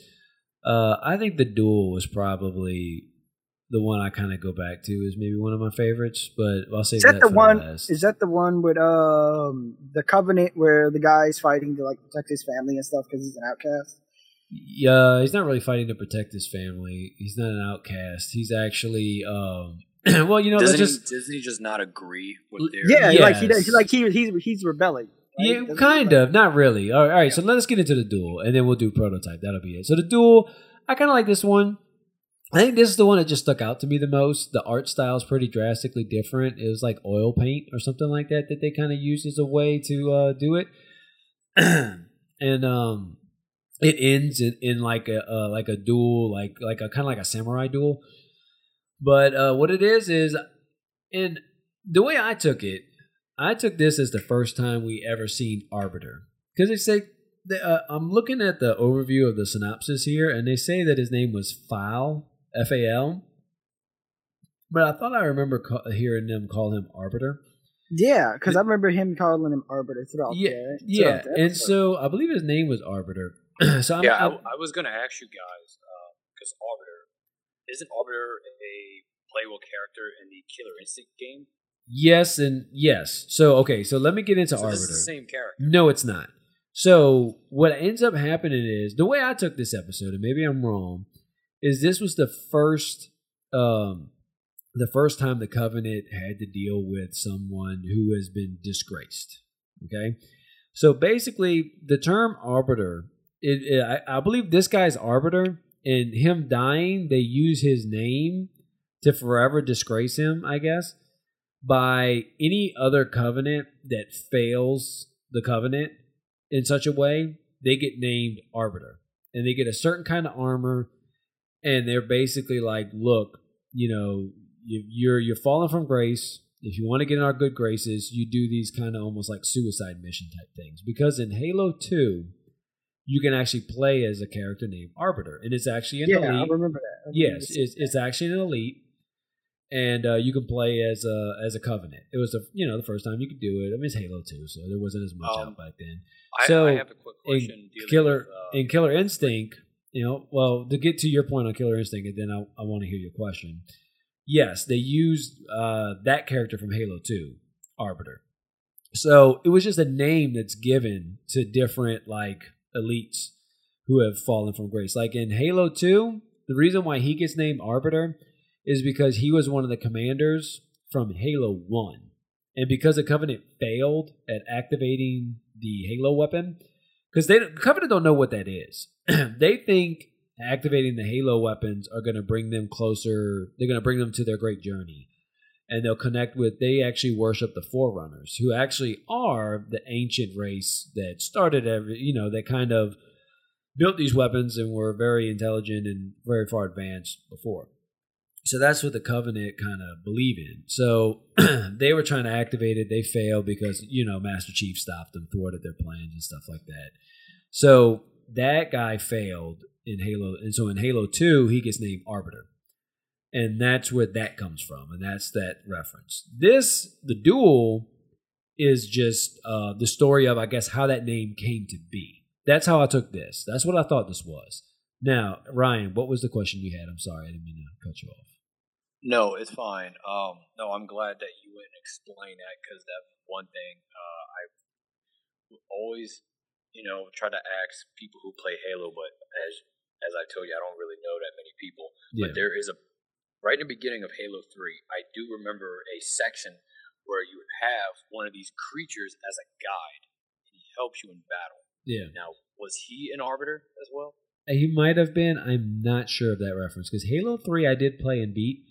Speaker 1: uh, I think the duel was probably the one I kind of go back to is maybe one of my favorites. But I'll
Speaker 8: say that
Speaker 1: that
Speaker 8: the one? Is that the one with um the Covenant where the guy's fighting to like protect his family and stuff because he's an outcast?
Speaker 1: Yeah, he's not really fighting to protect his family. He's not an outcast. He's actually, um, *clears throat* well, you know,
Speaker 7: doesn't,
Speaker 1: let's just
Speaker 7: he, doesn't he just not agree with their
Speaker 8: Yeah, like he
Speaker 1: Yes.
Speaker 8: does. Like he he's he's rebelling. right?
Speaker 1: Yeah,
Speaker 8: Doesn't
Speaker 1: kind of. Not really. All right, all right, so let's get into the duel, and then we'll do prototype. That'll be it. So the duel, I kind of like this one. I think this is the one that just stuck out to me the most. The art style is pretty drastically different. It was like oil paint or something like that that they kind of used as a way to uh, do it. *clears throat* and um, it ends in, in like a uh, like a duel, like like a kind of like a samurai duel. But uh, what it is is, and the way I took it, I took this as the first time we ever seen Arbiter because they say they, uh, I'm looking at the overview of the synopsis here, and they say that his name was Fal F A L. But I thought I remember ca- hearing them call him Arbiter.
Speaker 8: Yeah, because I remember him calling him Arbiter throughout.
Speaker 1: Yeah,
Speaker 8: the,
Speaker 1: yeah,
Speaker 8: the
Speaker 1: and so I believe his name was Arbiter. *clears throat* so I'm,
Speaker 7: yeah, I,
Speaker 1: I'm-
Speaker 7: I was going to ask you guys because Arbiter isn't Arbiter a playable character in the Killer Instinct game?
Speaker 1: yes and yes. So okay, so let me get into
Speaker 7: So
Speaker 1: Arbiter.
Speaker 7: the same character.
Speaker 1: No, it's not. So what ends up happening is the way I took this episode, and maybe I'm wrong, is this was the first um the first time the covenant had to deal with someone who has been disgraced. Okay. So basically the term arbiter, it, it, I, I believe this guy's arbiter and him dying, they use his name to forever disgrace him, I guess, by any other covenant that fails the covenant in such a way, they get named arbiter. And they get a certain kind of armor, and they're basically like, look, you know, you, you're you're falling from grace. If you want to get in our good graces, you do these kind of almost like suicide mission type things. Because in Halo Two, you can actually play as a character named Arbiter, and it's actually an
Speaker 8: yeah,
Speaker 1: elite.
Speaker 8: I remember that. I remember
Speaker 1: Yes,
Speaker 8: seeing
Speaker 1: it's, it's actually an elite, and uh, you can play as a as a Covenant. It was the you know the first time you could do it. I mean, it's Halo Two, so there wasn't as much
Speaker 7: Um,
Speaker 1: out back then.
Speaker 7: I,
Speaker 1: so
Speaker 7: I have a quick
Speaker 1: in
Speaker 7: question. dealing
Speaker 1: Killer
Speaker 7: with, uh,
Speaker 1: in Killer Instinct, you know, well to get to your point on Killer Instinct, and then I, I want to hear your question. Yes, they used uh, that character from Halo Two, Arbiter. So it was just a name that's given to different like elites who have fallen from grace. Like in Halo 2, the reason why he gets named Arbiter is because he was one of the commanders from Halo 1. And because the Covenant failed at activating the Halo weapon, because they Covenant don't know what that is. *clears throat* they think activating the Halo weapons are going to bring them closer. They're going to bring them to their great journey, and they'll connect with. They actually worship the Forerunners, who actually are the ancient race that started every. You know, that kind of built these weapons and were very intelligent and very far advanced before. So that's what the Covenant kind of believe in. So *clears throat* they were trying to activate it. They failed because, you know, Master Chief stopped them, thwarted their plans and stuff like that. So that guy failed in Halo. And so in Halo 2, he gets named Arbiter. And that's where that comes from. And that's that reference. This, the duel, is just uh, the story of, I guess, how that name came to be. That's how I took this. That's what I thought this was. Now, Ryan, what was the question you had? I'm sorry, I didn't mean to cut you off.
Speaker 7: No, it's fine. Um, no, I'm glad that you went and explained that because that one thing uh, I always, you know, try to ask people who play Halo, but as as I told you, I don't really know that many people.
Speaker 1: Yeah.
Speaker 7: But there is a right in the beginning of Halo Three, I do remember a section where you would have one of these creatures as a guide, and he helps you in battle.
Speaker 1: Yeah.
Speaker 7: Now, was he an arbiter as well?
Speaker 1: He might have been. I'm not sure of that reference because Halo 3 I did play and beat,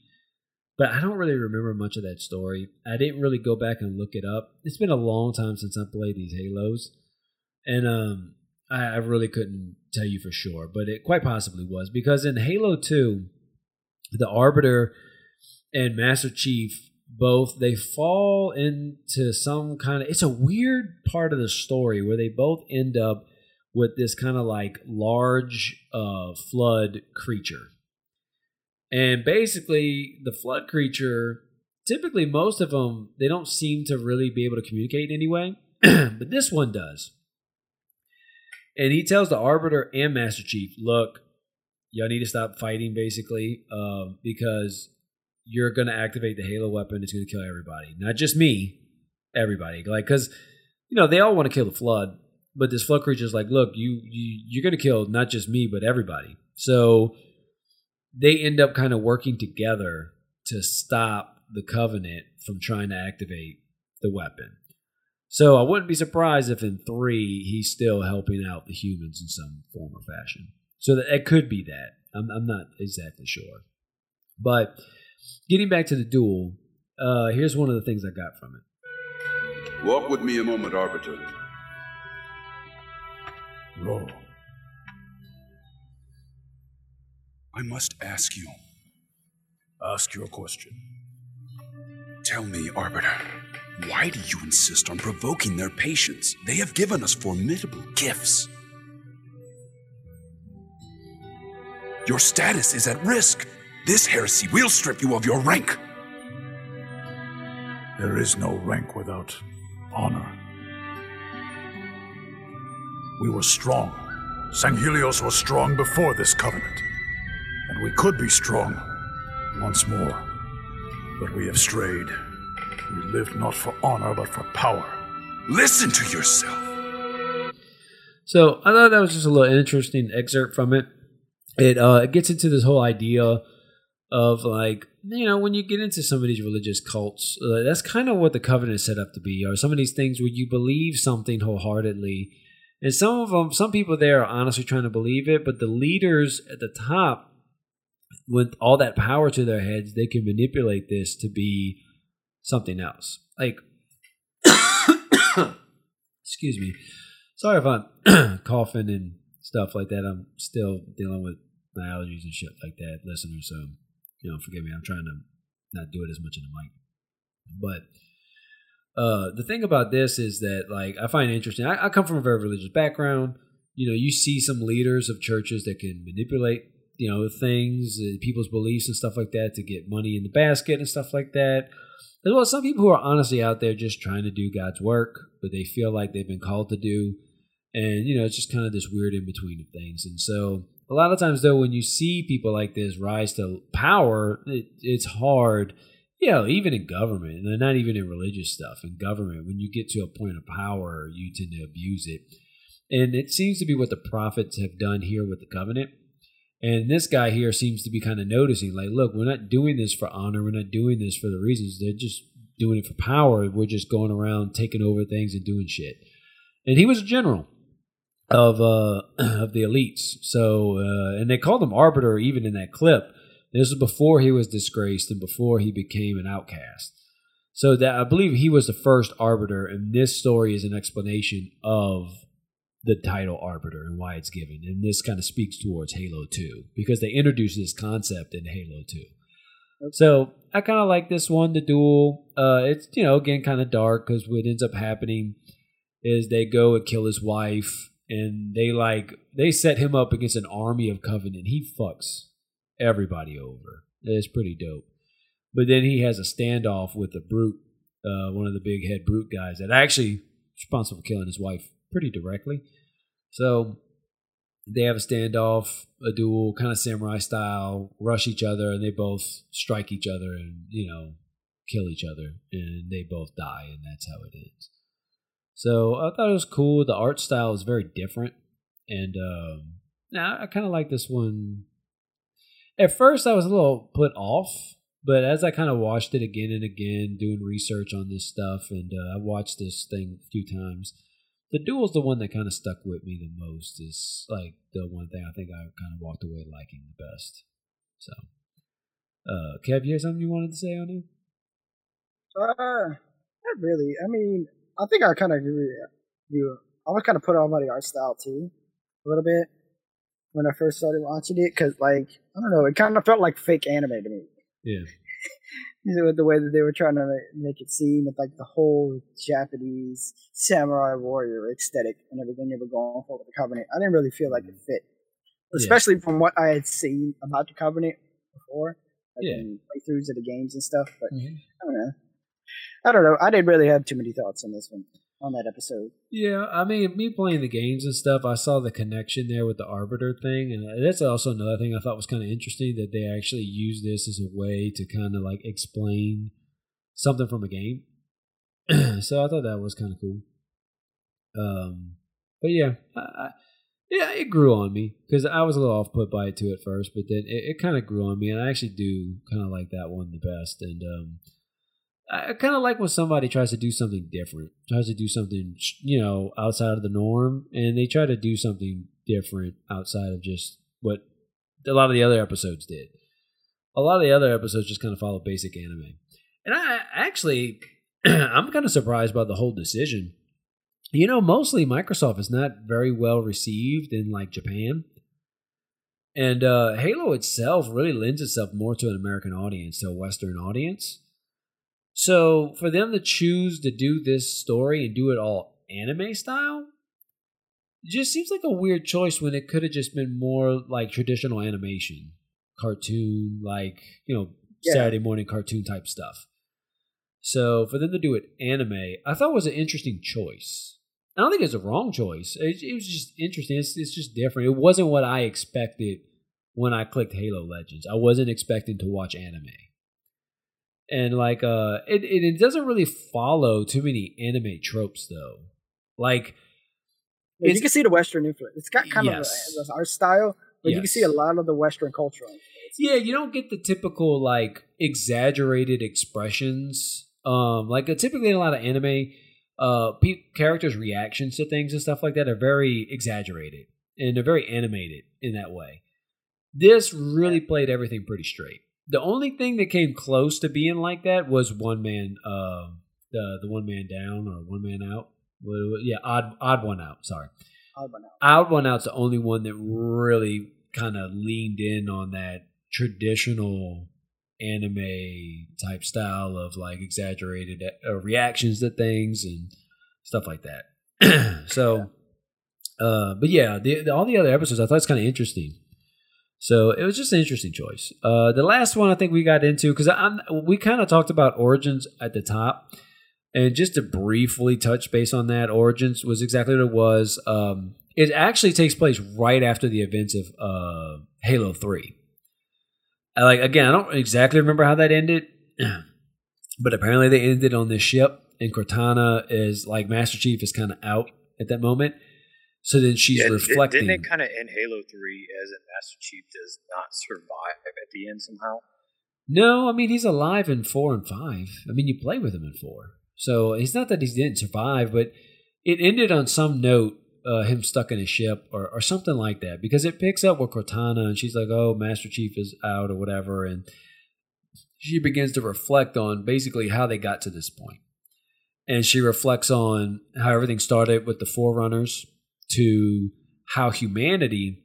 Speaker 1: but I don't really remember much of that story. I didn't really go back and look it up. It's been a long time since I played these Halos, and um, I, I really couldn't tell you for sure, but it quite possibly was because in Halo 2, the Arbiter and Master Chief both they fall into some kind of it's a weird part of the story where they both end up with this kind of like large uh, flood creature. And basically the flood creature typically most of them they don't seem to really be able to communicate anyway *clears throat* but this one does. And he tells the arbiter and master chief look y'all need to stop fighting basically uh, because you're going to activate the halo weapon it's going to kill everybody. Not just me everybody. Like because you know they all want to kill the flood but this flood creature is like look you, you you're going to kill not just me but everybody. So they end up kind of working together to stop the covenant from trying to activate the weapon. So i wouldn't be surprised if in three he's still helping out the humans in some form or fashion so that it could be that i'm, I'm not exactly sure but getting back to the duel uh, here's one of the things i got from it
Speaker 13: Walk with me a moment, Arbiter.
Speaker 14: Roll.
Speaker 13: I must ask you.
Speaker 14: Ask your question.
Speaker 13: Tell me, Arbiter, why do you insist on provoking their patience? They have given us formidable gifts. Your status is at risk. This heresy will strip you of your rank.
Speaker 14: There is no rank without honor. We were strong. Sanghelios was strong before this covenant. And we could be strong once more. But we have strayed. We lived not for honor, but for power.
Speaker 13: Listen to yourself.
Speaker 1: So I thought that was just a little interesting excerpt from it. It uh, it gets into this whole idea of like you know when you get into some of these religious cults, uh, that's kind of what the covenant is set up to be. Or some of these things where you believe something wholeheartedly, and some of them, some people there are honestly trying to believe it, but the leaders at the top, with all that power to their heads, they can manipulate this to be something else. Like, *coughs* excuse me. Sorry if I'm *coughs* coughing and stuff like that. I'm still dealing with my allergies and shit like that, listeners. So, you know, forgive me. I'm trying to not do it as much in the mic. But uh, the thing about this is that, like, I find it interesting. I, I come from a very religious background. You know, you see some leaders of churches that can manipulate, you know, things, uh, people's beliefs and stuff like that to get money in the basket and stuff like that. As well some people who are honestly out there just trying to do God's work, but they feel like they've been called to do. And, you know, it's just kind of this weird in between of things. And so a lot of times, though, when you see people like this rise to power, it, it's hard, you know, even in government, and not even in religious stuff, in government, when you get to a point of power, you tend to abuse it. And it seems to be what the prophets have done here with the covenant. And this guy here seems to be kind of noticing, like, look, we're not doing this for honor. We're not doing this for the reasons. They're just doing it for power. We're just going around taking over things and doing shit. And he was a general of uh *clears throat* of the elites. So uh, and they called him arbiter even in that clip. This was before he was disgraced and before he became an outcast. So that I believe he was the first arbiter, and this story is an explanation of the title Arbiter and why it's given. And this kind of speaks towards Halo 2 because they introduced this concept in Halo 2. So I kind of like this one, the duel. Uh, it's you know again kind of dark because what ends up happening is they go and kill his wife, and they like they set him up against an army of Covenant. He fucks everybody over. It's pretty dope. But then he has a standoff with the brute, uh, one of the big head brute guys that actually responsible for killing his wife pretty directly. So they have a standoff, a duel, kind of samurai style, rush each other, and they both strike each other and, you know, kill each other, and they both die, and that's how it ends. So I thought it was cool. The art style is very different, and um, now I kind of like this one. At first, I was a little put off, but as I kind of watched it again and again, doing research on this stuff, and uh, I watched this thing a few times the duel's the one that kind of stuck with me the most. Is like the one thing I think I kind of walked away liking the best. So, uh, Kev, you have something you wanted to say on it?
Speaker 8: Uh, not really. I mean, I think I kind of agree with you. I was kind of put on by the art style too, a little bit when I first started watching it, because like I don't know, it kind of felt like fake anime to me.
Speaker 1: Yeah. *laughs*
Speaker 8: with the way that they were trying to make it seem with like the whole Japanese samurai warrior aesthetic and everything they were going for with the Covenant. I didn't really feel like it fit, especially yeah. from what I had seen about the Covenant before, like
Speaker 1: yeah.
Speaker 8: in playthroughs of the games and stuff. But
Speaker 1: mm-hmm.
Speaker 8: I don't know. I don't know. I didn't really have too many thoughts on this one on that episode.
Speaker 1: Yeah, I mean, me playing the games and stuff, I saw the connection there with the Arbiter thing, and that's also another thing I thought was kind of interesting that they actually use this as a way to kind of like explain something from a game. *clears throat* so I thought that was kind of cool. Um, but yeah, I, I, yeah, it grew on me because I was a little off put by it too at first, but then it, it kind of grew on me, and I actually do kind of like that one the best, and um I kind of like when somebody tries to do something different, tries to do something, you know, outside of the norm, and they try to do something different outside of just what a lot of the other episodes did. A lot of the other episodes just kind of follow basic anime. And I actually, *clears throat* I'm kind of surprised by the whole decision. You know, mostly Microsoft is not very well received in like Japan. And uh, Halo itself really lends itself more to an American audience, to a Western audience. So for them to choose to do this story and do it all anime style, it just seems like a weird choice when it could have just been more like traditional animation, cartoon, like you know yeah. Saturday morning cartoon type stuff. So for them to do it anime, I thought was an interesting choice. I don't think it's a wrong choice. It, it was just interesting. It's, it's just different. It wasn't what I expected when I clicked Halo Legends. I wasn't expecting to watch anime and like uh it, it, it doesn't really follow too many anime tropes though like
Speaker 8: yeah, you can see the western influence it's got kind yes. of our style but yes. you can see a lot of the western culture
Speaker 1: yeah you don't get the typical like exaggerated expressions um like uh, typically in a lot of anime uh pe- characters reactions to things and stuff like that are very exaggerated and they're very animated in that way this really yeah. played everything pretty straight the only thing that came close to being like that was one man, uh, the the one man down or one man out. Yeah, odd odd one out. Sorry,
Speaker 8: odd one out.
Speaker 1: Odd one out's the only one that really kind of leaned in on that traditional anime type style of like exaggerated uh, reactions to things and stuff like that. *clears throat* so, uh, but yeah, the, the, all the other episodes I thought it's kind of interesting. So it was just an interesting choice. Uh, the last one I think we got into because we kind of talked about Origins at the top, and just to briefly touch base on that, Origins was exactly what it was. Um, it actually takes place right after the events of uh, Halo Three. I, like again, I don't exactly remember how that ended, *clears throat* but apparently they ended on this ship, and Cortana is like Master Chief is kind of out at that moment so then she's
Speaker 7: yeah,
Speaker 1: reflecting.
Speaker 7: Didn't it kind of end Halo 3 as a Master Chief does not survive at the end somehow?
Speaker 1: No, I mean, he's alive in 4 and 5. I mean, you play with him in 4. So it's not that he didn't survive, but it ended on some note, uh, him stuck in a ship or, or something like that, because it picks up with Cortana and she's like, oh, Master Chief is out or whatever. And she begins to reflect on basically how they got to this point. And she reflects on how everything started with the Forerunners to how humanity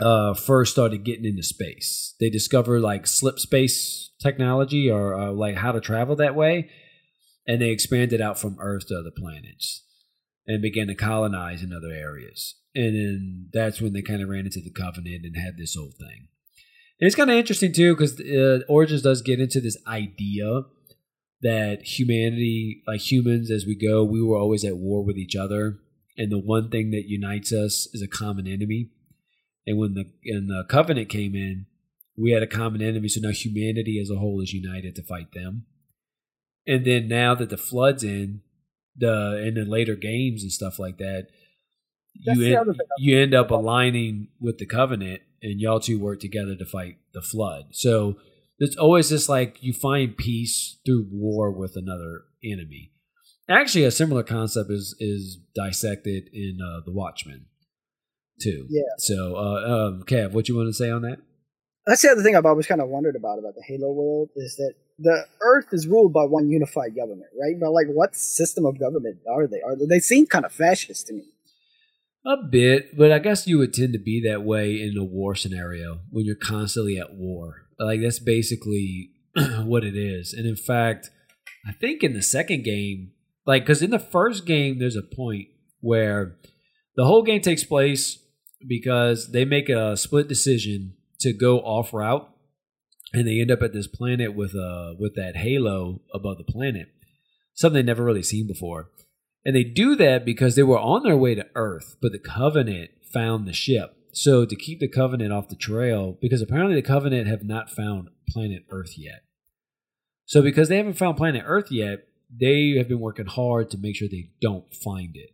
Speaker 1: uh, first started getting into space. They discovered like slip space technology or uh, like how to travel that way, and they expanded out from Earth to other planets and began to colonize in other areas. And then that's when they kind of ran into the Covenant and had this whole thing. And it's kind of interesting too because uh, Origins does get into this idea that humanity, like humans, as we go, we were always at war with each other, and the one thing that unites us is a common enemy. And when the and the Covenant came in, we had a common enemy, so now humanity as a whole is united to fight them. And then now that the flood's in, the in the later games and stuff like that,
Speaker 8: That's
Speaker 1: you end, you end up aligning with the Covenant, and y'all two work together to fight the flood. So it's always just like you find peace through war with another enemy. Actually, a similar concept is is dissected in uh, the Watchmen, too.
Speaker 8: Yeah.
Speaker 1: So, uh, um, Kev, what you want to say on that?
Speaker 8: That's the other thing I've always kind of wondered about about the Halo world is that the Earth is ruled by one unified government, right? But like, what system of government are they? Are they, they seem kind of fascist to me?
Speaker 1: A bit, but I guess you would tend to be that way in a war scenario when you're constantly at war. Like that's basically *clears throat* what it is. And in fact, I think in the second game, like because in the first game, there's a point where the whole game takes place because they make a split decision to go off route, and they end up at this planet with uh with that halo above the planet, something they never really seen before. And they do that because they were on their way to Earth, but the Covenant found the ship. So to keep the Covenant off the trail, because apparently the Covenant have not found planet Earth yet. So because they haven't found planet Earth yet, they have been working hard to make sure they don't find it.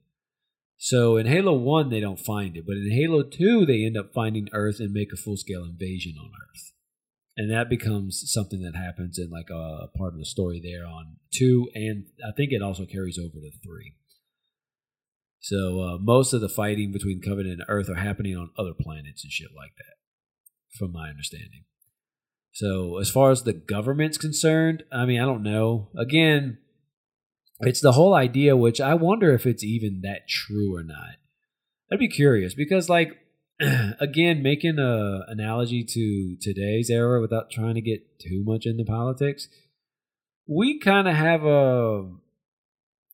Speaker 1: So in Halo 1, they don't find it, but in Halo 2, they end up finding Earth and make a full scale invasion on Earth. And that becomes something that happens in like a part of the story there on 2, and I think it also carries over to 3. So uh, most of the fighting between Covenant and Earth are happening on other planets and shit like that, from my understanding. So as far as the government's concerned, I mean, I don't know. Again, it's the whole idea, which I wonder if it's even that true or not. I'd be curious because, like, *clears throat* again, making a analogy to today's era without trying to get too much into politics, we kind of have a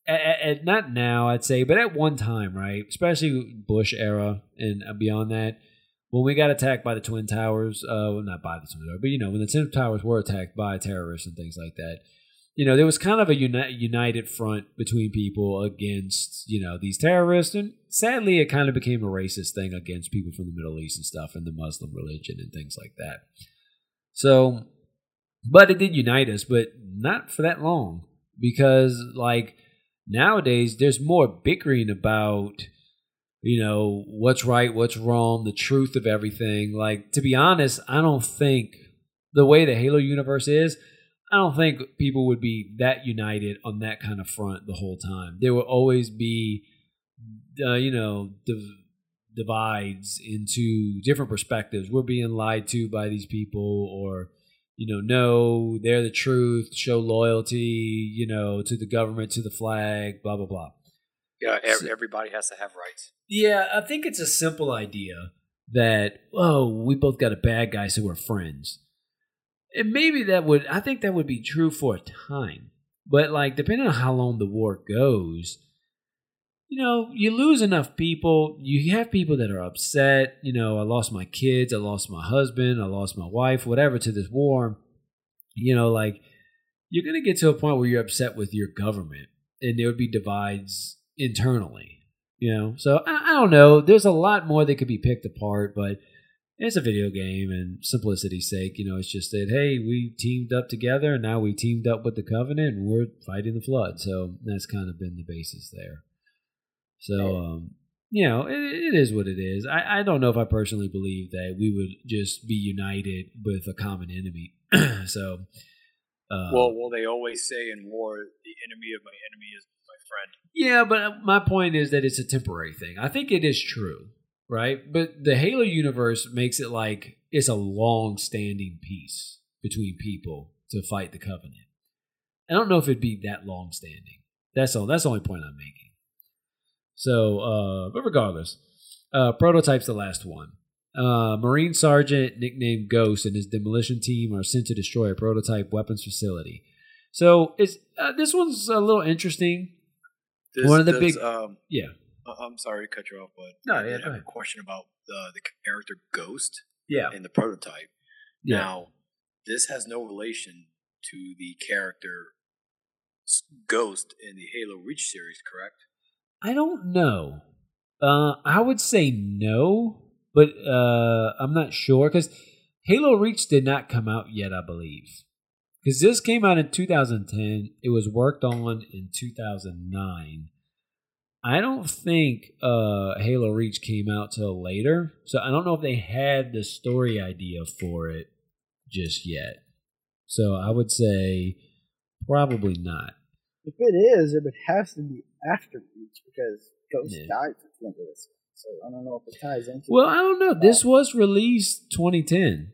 Speaker 1: at, at, not now, I'd say, but at one time, right? Especially Bush era and beyond that, when we got attacked by the Twin Towers, uh, well, not by the Twin Towers, but you know, when the Twin Towers were attacked by terrorists and things like that, you know, there was kind of a uni- united front between people against, you know, these terrorists. And sadly, it kind of became a racist thing against people from the Middle East and stuff and the Muslim religion and things like that. So, but it did unite us, but not for that long because, like, nowadays there's more bickering about you know what's right what's wrong the truth of everything like to be honest i don't think the way the halo universe is i don't think people would be that united on that kind of front the whole time there will always be uh, you know div- divides into different perspectives we're being lied to by these people or you know, no, they're the truth, show loyalty, you know, to the government, to the flag, blah, blah, blah.
Speaker 7: Yeah, ev- everybody has to have rights.
Speaker 1: Yeah, I think it's a simple idea that, oh, we both got a bad guy, so we're friends. And maybe that would, I think that would be true for a time. But, like, depending on how long the war goes, you know, you lose enough people. You have people that are upset. You know, I lost my kids. I lost my husband. I lost my wife, whatever, to this war. You know, like, you're going to get to a point where you're upset with your government and there would be divides internally. You know, so I, I don't know. There's a lot more that could be picked apart, but it's a video game and simplicity's sake, you know, it's just that, hey, we teamed up together and now we teamed up with the Covenant and we're fighting the Flood. So that's kind of been the basis there. So, um, you know, it, it is what it is. I, I don't know if I personally believe that we would just be united with a common enemy. *clears throat* so, uh,
Speaker 7: well, well, they always say in war, the enemy of my enemy is my friend.
Speaker 1: yeah, but my point is that it's a temporary thing. I think it is true, right? But the Halo universe makes it like it's a long standing peace between people to fight the Covenant. I don't know if it'd be that long standing. That's all. That's the only point I'm making. So, uh, but regardless, uh, prototype's the last one. Uh, Marine Sergeant, nicknamed Ghost, and his demolition team are sent to destroy a prototype weapons facility. So, it's uh, this one's a little interesting.
Speaker 7: Does-
Speaker 1: one of the
Speaker 7: does,
Speaker 1: big,
Speaker 7: Um,
Speaker 1: yeah.
Speaker 7: I- I'm sorry to cut you off, but
Speaker 1: No,
Speaker 7: I
Speaker 1: yeah, go
Speaker 7: have a question about the the character Ghost.
Speaker 1: Yeah.
Speaker 7: In the prototype.
Speaker 1: Yeah.
Speaker 7: Now, this has no relation to the character Ghost in the Halo Reach series, correct?
Speaker 1: I don't know. Uh, I would say no, but uh, I'm not sure because Halo Reach did not come out yet, I believe. Because this came out in 2010, it was worked on in 2009. I don't think uh, Halo Reach came out till later, so I don't know if they had the story idea for it just yet. So I would say probably not.
Speaker 8: If it is, it would have to be after Reach because Ghost
Speaker 1: Yeah.
Speaker 8: died at the end of this. So I don't know if it ties into.
Speaker 1: Well, I don't know. This was released 2010.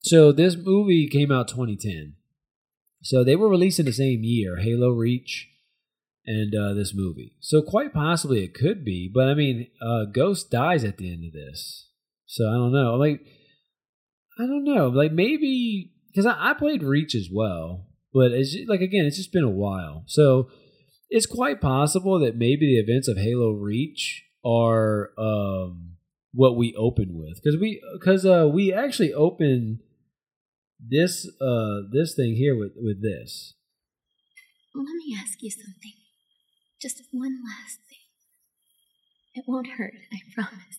Speaker 1: So this movie came out 2010. So they were released in the same year, Halo Reach and uh, this movie. So quite possibly it could be, but I mean, uh, Ghost dies at the end of this. So I don't know. Like, I don't know. Like maybe because I, I played Reach as well, but it's like again, it's just been a while. So it's quite possible that maybe the events of Halo Reach are um, what we open with because we because uh, we actually open this uh, this thing here with with this.
Speaker 15: Let me ask you something. Just one last thing. It won't hurt, I promise.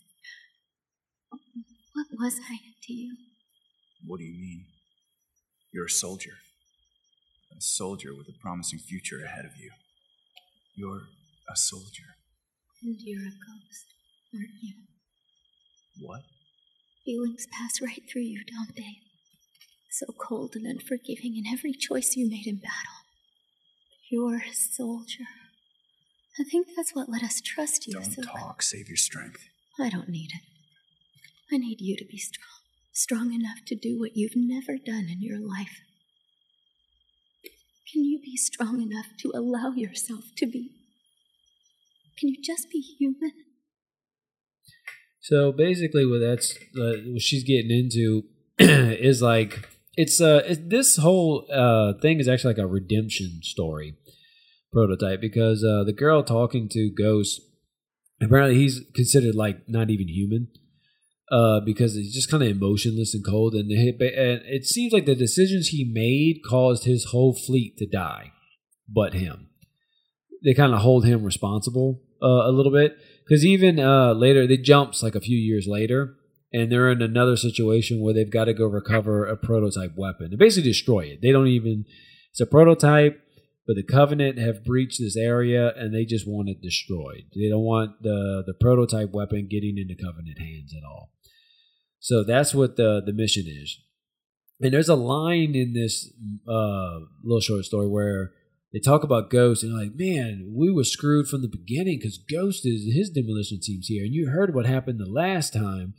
Speaker 15: What was I to you?
Speaker 13: What do you mean? You're a soldier. A soldier with a promising future ahead of you. You're a soldier.
Speaker 15: And you're a ghost, aren't you?
Speaker 13: What?
Speaker 15: Feelings pass right through you, don't they? So cold and unforgiving in every choice you made in battle. You're a soldier. I think that's what let us trust you
Speaker 13: Don't
Speaker 15: so
Speaker 13: talk. Save your strength.
Speaker 15: I don't need it. I need you to be strong. Strong enough to do what you've never done in your life. Can you be strong enough to allow yourself to be? Can you just be human?
Speaker 1: So basically, what that's uh, what she's getting into *clears throat* is like it's uh it, this whole uh thing is actually like a redemption story prototype because uh the girl talking to Ghost apparently he's considered like not even human uh because he's just kind of emotionless and cold and and it seems like the decisions he made caused his whole fleet to die but him. They kind of hold him responsible uh, a little bit because even uh, later they jumps like a few years later and they're in another situation where they've got to go recover a prototype weapon. And basically destroy it. They don't even it's a prototype but the covenant have breached this area and they just want it destroyed. They don't want the the prototype weapon getting into covenant hands at all. So that's what the the mission is. And there's a line in this uh, little short story where they talk about Ghost and like, man, we were screwed from the beginning because Ghost is his demolition team's here, and you heard what happened the last time.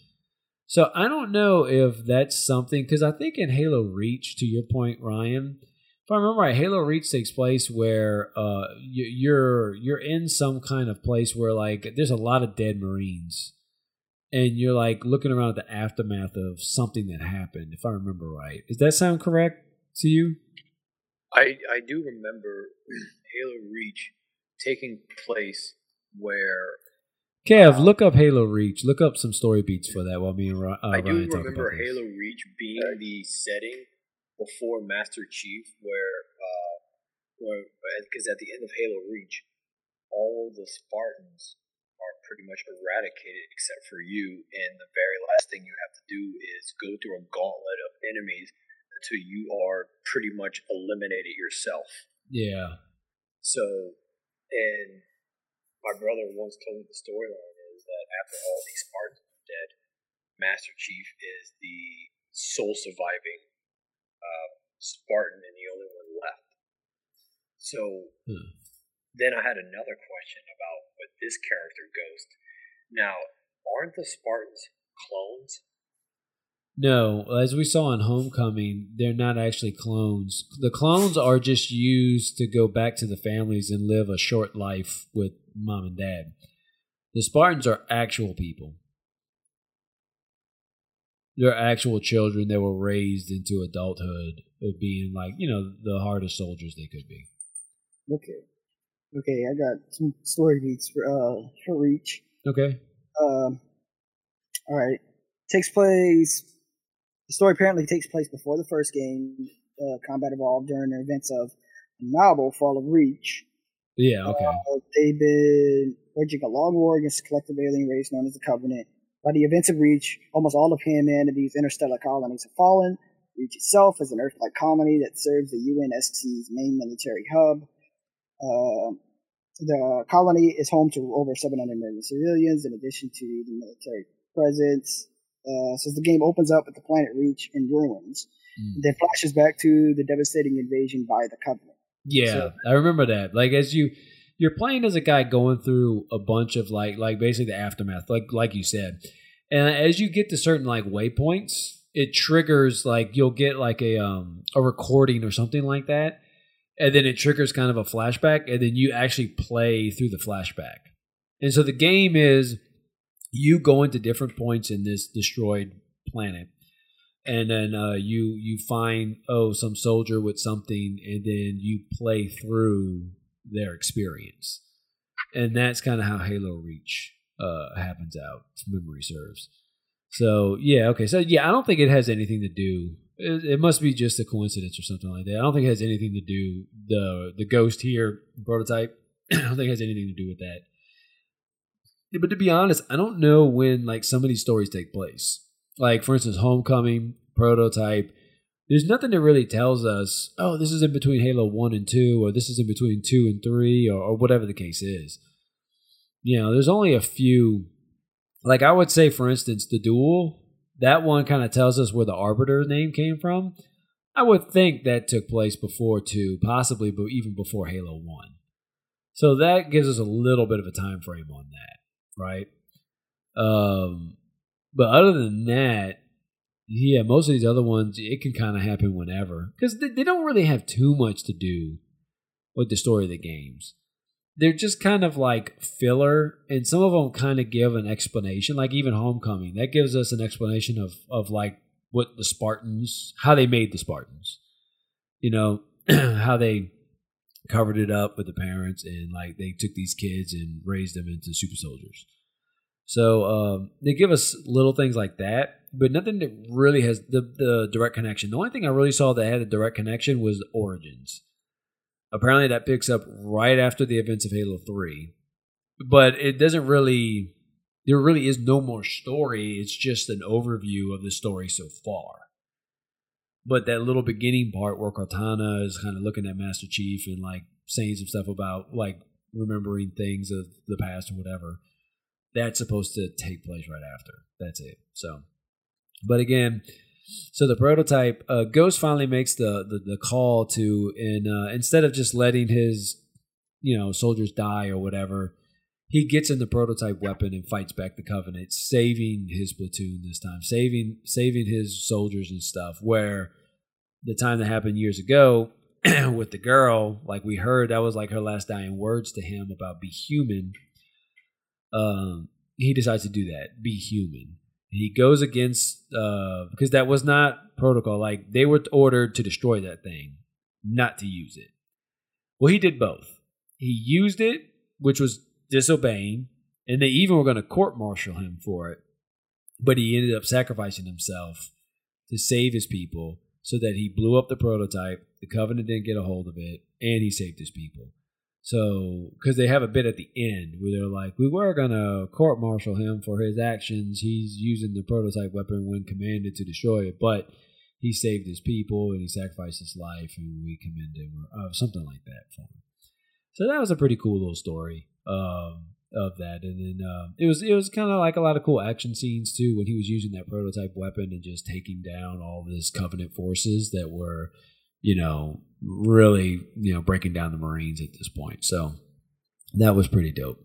Speaker 1: So I don't know if that's something because I think in Halo Reach, to your point, Ryan, if I remember right, Halo Reach takes place where uh, you- you're you're in some kind of place where like there's a lot of dead Marines, and you're like looking around at the aftermath of something that happened. If I remember right, does that sound correct to you?
Speaker 7: I I do remember *clears throat* Halo Reach taking place where
Speaker 1: Kev, look up Halo Reach. Look up some story beats for that while me and Ri- uh,
Speaker 7: I do
Speaker 1: Ryan talk
Speaker 7: remember
Speaker 1: about this.
Speaker 7: Halo Reach being the setting before Master Chief, where uh, where because at the end of Halo Reach, all the Spartans are pretty much eradicated except for you, and the very last thing you have to do is go through a gauntlet of enemies until you are pretty much eliminated yourself.
Speaker 1: Yeah.
Speaker 7: So, and my brother once told me the storyline is that after all these Spartans are dead, Master Chief is the sole surviving uh, Spartan and the only one left. So then I had another question about what this character Ghost. Now, aren't the Spartans clones?
Speaker 1: No, as we saw in Homecoming, they're not actually clones. The clones are just used to go back to the families and live a short life with mom and dad. The Spartans are actual people. They're actual children that were raised into adulthood of being like, you know, the hardest soldiers they could be.
Speaker 8: Okay. Okay, I got some story beats for uh for Reach.
Speaker 1: Okay.
Speaker 8: Um. All right. Takes place. The story apparently takes place before the first game. Uh, combat evolved during the events of the novel Fall of Reach.
Speaker 1: Yeah, okay.
Speaker 8: Uh, they've been waging a long war against a collective alien race known as the Covenant. By the events of Reach, almost all of humanity's interstellar colonies have fallen. Reach itself is an Earth-like colony that serves the UNSC's main military hub. Uh, the colony is home to over 700 million civilians, in addition to the military presence. Uh, so the game opens up with the planet Reach in ruins,
Speaker 1: Mm.
Speaker 8: then flashes back to the devastating invasion by the Covenant.
Speaker 1: Yeah,
Speaker 8: So-
Speaker 1: I remember that. Like as you you're playing as a guy going through a bunch of like like basically the aftermath, like like you said. And as you get to certain like waypoints, it triggers like you'll get like a um a recording or something like that. And then it triggers kind of a flashback, and then you actually play through the flashback. And so the game is you go into different points in this destroyed planet and then uh, you you find oh some soldier with something and then you play through their experience and that's kind of how halo reach uh, happens out memory serves so yeah okay so yeah i don't think it has anything to do it, it must be just a coincidence or something like that i don't think it has anything to do the the ghost here prototype *clears throat* i don't think it has anything to do with that yeah, but to be honest, I don't know when like some of these stories take place. Like for instance, Homecoming, Prototype. There's nothing that really tells us, oh, this is in between Halo One and Two, or this is in between Two and Three, or, or whatever the case is. You know, there's only a few. Like I would say, for instance, the duel. That one kind of tells us where the Arbiter name came from. I would think that took place before Two, possibly, but even before Halo One. So that gives us a little bit of a time frame on that, right? Um, but other than that, yeah, most of these other ones, it can kind of happen whenever because they, they don't really have too much to do with the story of the games. They're just kind of like filler, and some of them kind of give an explanation. Like even Homecoming, that gives us an explanation of of like what the Spartans, how they made the Spartans. You know, *clears throat* how they covered it up with the parents, and like they took these kids and raised them into super soldiers. So um, they give us little things like that, but nothing that really has the, the direct connection. The only thing I really saw that had a direct connection was Origins. Apparently, that picks up right after the events of Halo 3, but it doesn't really. There really is no more story. It's just an overview of the story so far. But that little beginning part where Cortana is kind of looking at Master Chief and like saying some stuff about like remembering things of the past or whatever that's supposed to take place right after. That's it. So, but again, so the prototype, uh, Ghost finally makes the, the, the call to, and uh, instead of just letting his, you know, soldiers die or whatever, he gets in the prototype weapon and fights back the Covenant, saving his platoon this time, saving saving his soldiers and stuff. Where the time that happened years ago *clears throat* with the girl, like we heard, that was like her last dying words to him about be human um, he decides to do that, be human. He goes against uh, because that was not protocol. Like they were ordered to destroy that thing, not to use it. Well, he did both. He used it, which was disobeying, and they even were going to court martial him for it. But he ended up sacrificing himself to save his people, so that he blew up the prototype. The Covenant didn't get a hold of it, and he saved his people. So, because they have a bit at the end where they're like, we were going to court martial him for his actions. He's using the prototype weapon when commanded to destroy it, but he saved his people and he sacrificed his life, and we commend him, or uh, something like that for him. So that was a pretty cool little story um, of that, and then um, it was it was kind of like a lot of cool action scenes too when he was using that prototype weapon and just taking down all of his Covenant forces that were, you know, really you know breaking down the Marines at this point. So that was pretty dope.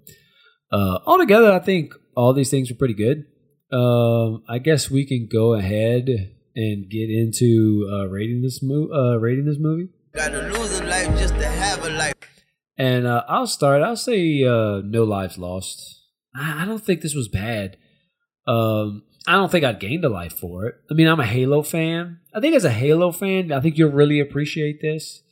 Speaker 1: Uh, altogether, I think all these things were pretty good. um, I guess we can go ahead and get into uh, rating this movie. Uh, rating this movie.
Speaker 16: Gotta lose a life just to have a life.
Speaker 1: And uh, I'll start. I'll say uh, no lives lost. I, I don't think this was bad. Um, I don't think I gained a life for it. I mean, I'm a Halo fan. I think as a Halo fan, I think you'll really appreciate this.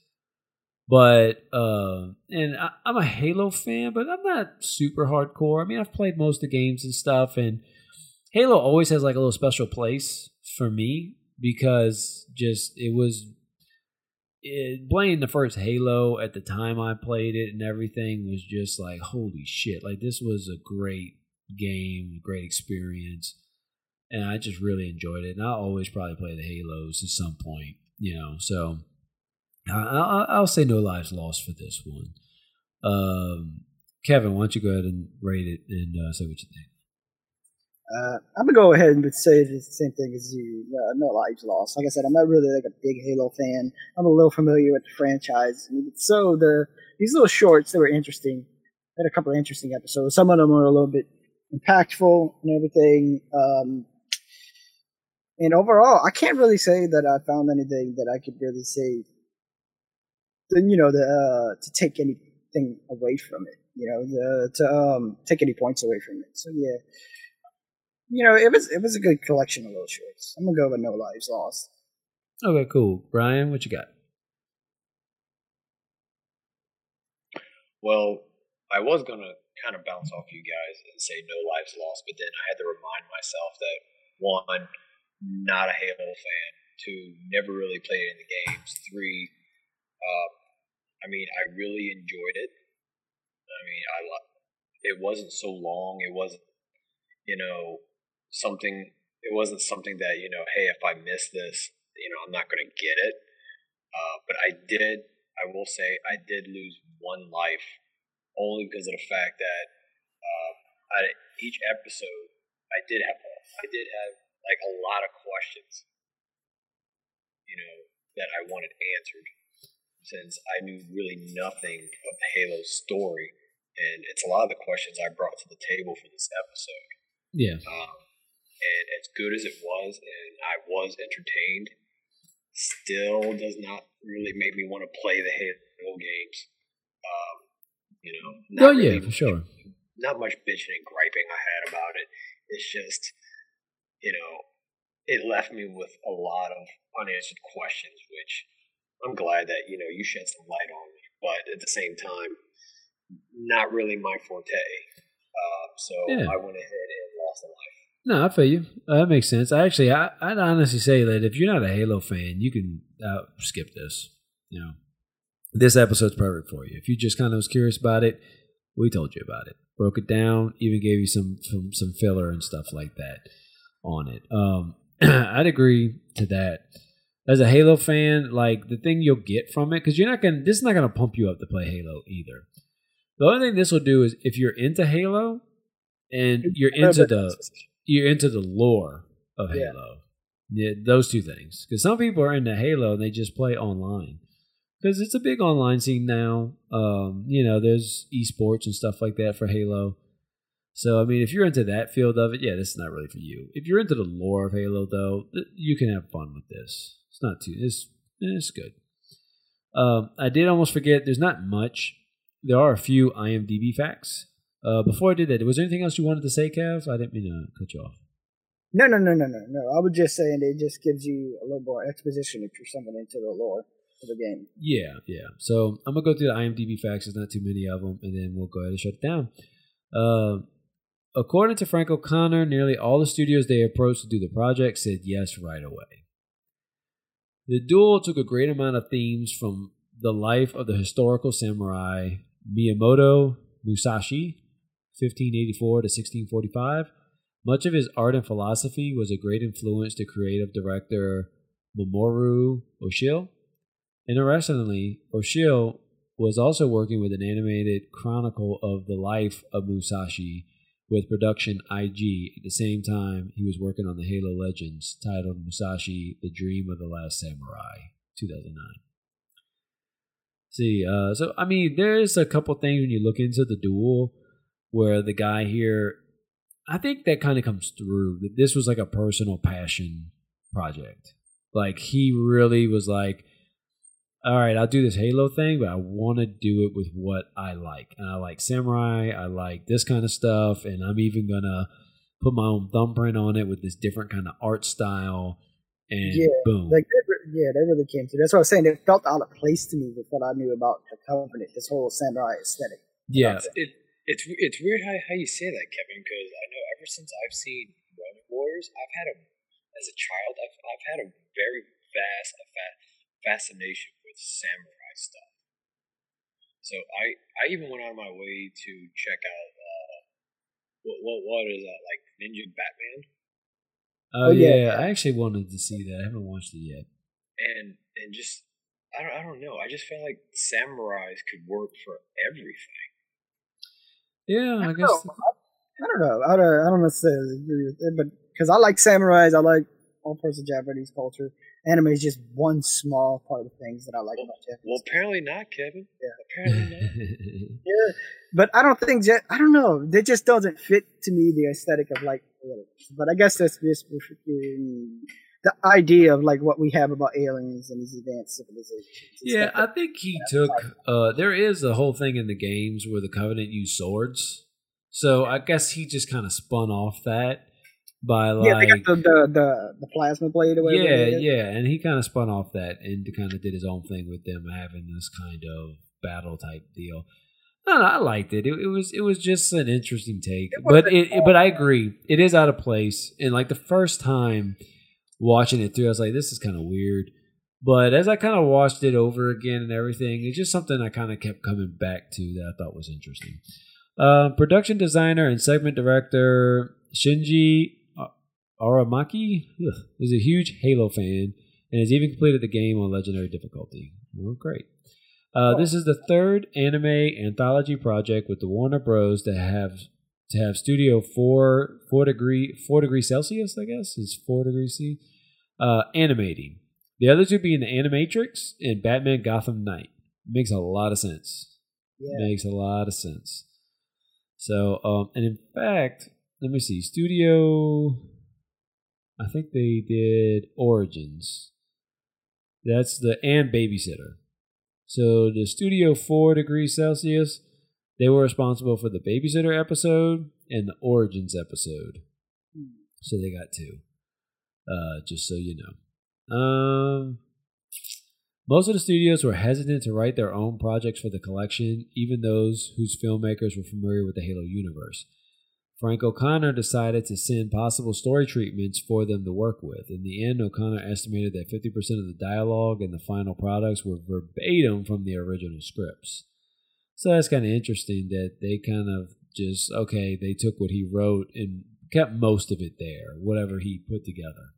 Speaker 1: But uh, and I, I'm a Halo fan, but I'm not super hardcore. I mean, I've played most of the games and stuff, and Halo always has like a little special place for me because just it was it, playing the first Halo at the time I played it and everything was just like holy shit! Like this was a great game, great experience, and I just really enjoyed it. And I'll always probably play the Halos at some point, you know. So I, I'll say no lives lost for this one. Um, Kevin, why don't you go ahead and rate it and uh, say what you think?
Speaker 8: Uh, I'm gonna go ahead and say the same thing as you. Uh, no lives lost. Like I said, I'm not really like a big Halo fan. I'm a little familiar with the franchise, so the these little shorts they were interesting. Had a couple of interesting episodes. Some of them were a little bit impactful and everything. Um, and overall, I can't really say that I found anything that I could really say you know, the, uh, to take anything away from it, you know, the, to um, take any points away from it. So yeah, you know, it was it was a good collection of little shorts. I'm gonna go with No Lives Lost.
Speaker 1: Okay, cool. Brian, what you got?
Speaker 7: Well, I was gonna kind of bounce off you guys and say no lives lost, but then I had to remind myself that one, not a Halo fan. Two, never really played any games. Three, um, I mean, I really enjoyed it. I mean, I it wasn't so long. It wasn't, you know, something. It wasn't something that you know, hey, if I miss this, you know, I'm not going to get it. Uh, but I did. I will say, I did lose one life, only because of the fact that uh, at each episode, I did have, I did have like a lot of questions, you know, that I wanted answered since I knew really nothing of Halo's story, and it's a lot of the questions I brought to the table for this episode.
Speaker 1: Yeah.
Speaker 7: Um, and as good as it was, and I was entertained, still does not really make me want to play the Halo games. Um, you know.
Speaker 1: oh yeah, for sure.
Speaker 7: Not much bitching and griping I had about it. It's just, you know, it left me with a lot of unanswered questions, which I'm glad that you know you shed some light on me, but at the same time, not really my forte. Uh, so
Speaker 1: Yeah.
Speaker 7: I went ahead and lost a life.
Speaker 1: No, I feel you. Uh, that makes sense. I actually, I, I'd honestly say that if you're not a Halo fan, you can uh, skip this. You know, this episode's perfect for you. If you just kind of was curious about it, we told you about it, broke it down, even gave you some some, some filler and stuff like that on it. Um, *clears throat* I'd agree to that. As a Halo fan, like the thing you'll get from it, because you're not gonna, this is not gonna pump you up to play Halo either. The only thing this will do is if you're into Halo and you're into the you're into the lore of Halo. Yeah, those two things. Because some people are into Halo and they just play online. Because it's a big online scene now. Um, you know, there's esports and stuff like that for Halo. So I mean, if you're into that field of it, yeah, this is not really for you. If you're into the lore of Halo, though, you can have fun with this. It's not too. It's it's good. Um, I did almost forget. There's not much. There are a few IMDb facts. Uh, before I did that, was there anything else you wanted to say, Kev? I didn't mean to cut you off.
Speaker 8: No, no, no, no, no, no. I was just saying it just gives you a little more exposition if you're someone into the lore of the game.
Speaker 1: Yeah, yeah. So I'm gonna go through the IMDb facts. There's not too many of them, and then we'll go ahead and shut it down. Uh, according to Frank O'Connor, nearly all the studios they approached to do the project said yes right away. The duel took a great amount of themes from the life of the historical samurai Miyamoto Musashi, 1584 to 1645. Much of his art and philosophy was a great influence to creative director Mamoru Oshii. Interestingly, Oshii was also working with an animated chronicle of the life of Musashi with production IG. At the same time, he was working on the Halo Legends titled Musashi: The Dream of the Last Samurai, 2009. See, uh, so I mean, there's a couple things when you look into the duel where the guy here I think that kind of comes through that this was like a personal passion project. Like he really was like, all right, I'll do this Halo thing, but I want to do it with what I like. And I like samurai, I like this kind of stuff, and I'm even gonna put my own thumbprint on it with this different kind of art style. And
Speaker 8: yeah,
Speaker 1: boom.
Speaker 8: like yeah, they really came through. That's what I was saying. It felt out of place to me with what I knew about the company, this whole samurai aesthetic.
Speaker 1: yeah.
Speaker 7: It, it's it's weird how, how you say that, Kevin, because I know ever since I've seen Ronin Warriors, I've had a as a child, I've I've had a very vast a fa- fascination with samurai stuff. So I I even went out of my way to check out uh, what what what is that like Ninja Batman
Speaker 1: Oh, yeah. I actually wanted to see that. I haven't watched it yet.
Speaker 7: and and just I don't I don't know I just felt like samurais could work for everything.
Speaker 1: Yeah, I
Speaker 8: I
Speaker 1: guess.
Speaker 8: know. I, I don't know. I don't, I don't necessarily agree with it, but because I like samurais, I like all parts of Japanese culture. Anime is just one small part of things that I like about Japanese.
Speaker 7: Well, apparently not, Kevin. Yeah. Apparently not. *laughs*
Speaker 8: Yeah, but I don't think Ja- I don't know. It just doesn't fit to me the aesthetic of like. aliens. But I guess that's just the idea of like what we have about aliens and these advanced civilizations.
Speaker 1: Yeah, I think he took. Uh, there is a whole thing in the games where the Covenant use swords, so I guess he just kind of spun off that by
Speaker 8: yeah,
Speaker 1: like,
Speaker 8: the, the the the plasma blade or whatever.
Speaker 1: yeah, yeah, and he kind of spun off that and kind of did his own thing with them having this kind of battle type deal. No, no, I liked it. it. It was it was just an interesting take, but it, it- but I agree, it is out of place. And like the first time watching it through, I was like, this is kind of weird. But as I kind of watched it over again and everything, it's just something I kind of kept coming back to that I thought was interesting. Uh, production designer and segment director Shinji Aramaki ugh, is a huge Halo fan and has even completed the game on legendary difficulty. Well, great. Uh, this is the third anime anthology project with the Warner Bros. to have to have Studio Four four degree four degree Celsius, I guess is four degrees C, uh, animating. The other two being the Animatrix and Batman Gotham Knight. Makes a lot of sense.
Speaker 8: Yeah.
Speaker 1: Makes a lot of sense. So, um, and in fact, let me see. Studio, I think they did Origins. That's the and Babysitter. So the Studio Four degrees Celsius, they were responsible for the Babysitter episode and the Origins episode. So they got two. Uh, just so you know. Um, most of the studios were hesitant to write their own projects for the collection, even those whose filmmakers were familiar with the Halo universe. Frank O'Connor decided to send possible story treatments for them to work with. In the end, O'Connor estimated that 50% of the dialogue and the final products were verbatim from the original scripts. So that's kind of interesting that they kind of just, okay, they took what he wrote and kept most of it there, whatever he put together.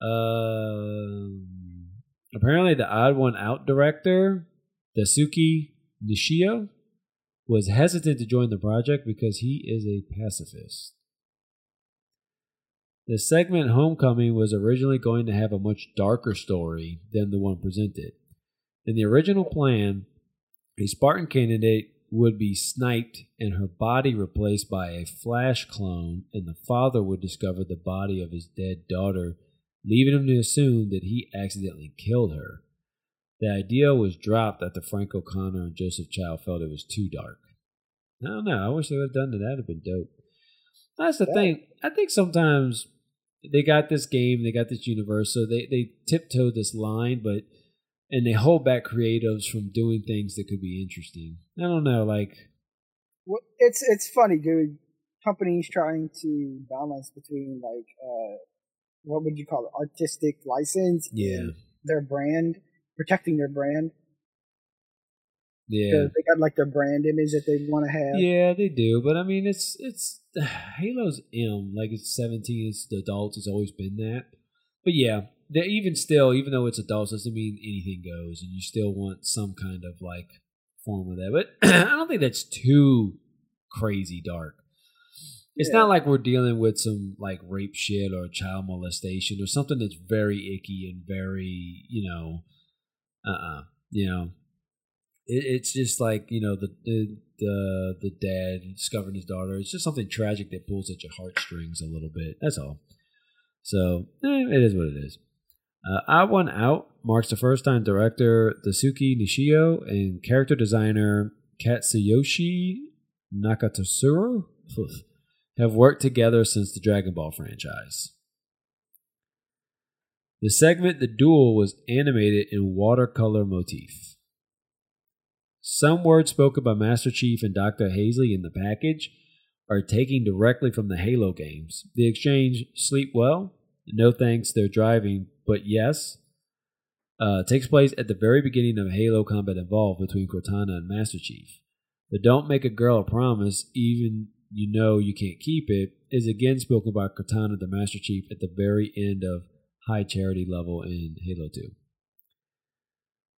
Speaker 1: Um, apparently, the odd one out director, Daisuke Nishio, was hesitant to join the project because he is a pacifist. The segment Homecoming was originally going to have a much darker story than the one presented. In the original plan, a Spartan candidate would be sniped and her body replaced by a Flash clone, and the father would discover the body of his dead daughter, leaving him to assume that he accidentally killed her. The idea was dropped after Frank O'Connor and Joseph Chou felt it was too dark. I don't know. I wish they would have done that. That'd have been dope. That's the thing. I think sometimes they got this game, they got this universe, so they they tiptoe this line, but and they hold back creatives from doing things that could be interesting. I don't know, like
Speaker 8: Well, it's it's funny, dude. Companies trying to balance between like uh, what would you call it, artistic license,
Speaker 1: Yeah.
Speaker 8: and their brand, protecting their brand.
Speaker 1: Yeah,
Speaker 8: They got like their brand image that they want to have.
Speaker 1: Yeah, they do, but I mean, it's it's *sighs* Halo's M like it's seventeen. It's the adults. It's always been that. But yeah, they, even still, even though it's adults, doesn't mean anything goes, and you still want some kind of like form of that. But *clears throat* I don't think that's too crazy dark. It's not like we're dealing with some like rape shit or child molestation or something that's very icky and very you know, uh, uh you know, it, it's just like you know the, the the the dad discovering his daughter. It's just something tragic that pulls at your heartstrings a little bit. That's all. So eh, it is what it is. Uh, Odd One Out marks the first time director Daisuke Nishio and character designer Katsuyoshi Nakatsuru *laughs* have worked together since the Dragon Ball franchise. The segment The Duel was animated in watercolor motif. Some words spoken by Master Chief and Dr. Halsey in the package are taken directly from the Halo games. The exchange sleep well, no thanks, they're driving, but yes, uh, takes place at the very beginning of Halo Combat Evolved between Cortana and Master Chief. The don't make a girl a promise, even you know you can't keep it, is again spoken by Cortana the Master Chief at the very end of High Charity level in Halo 2.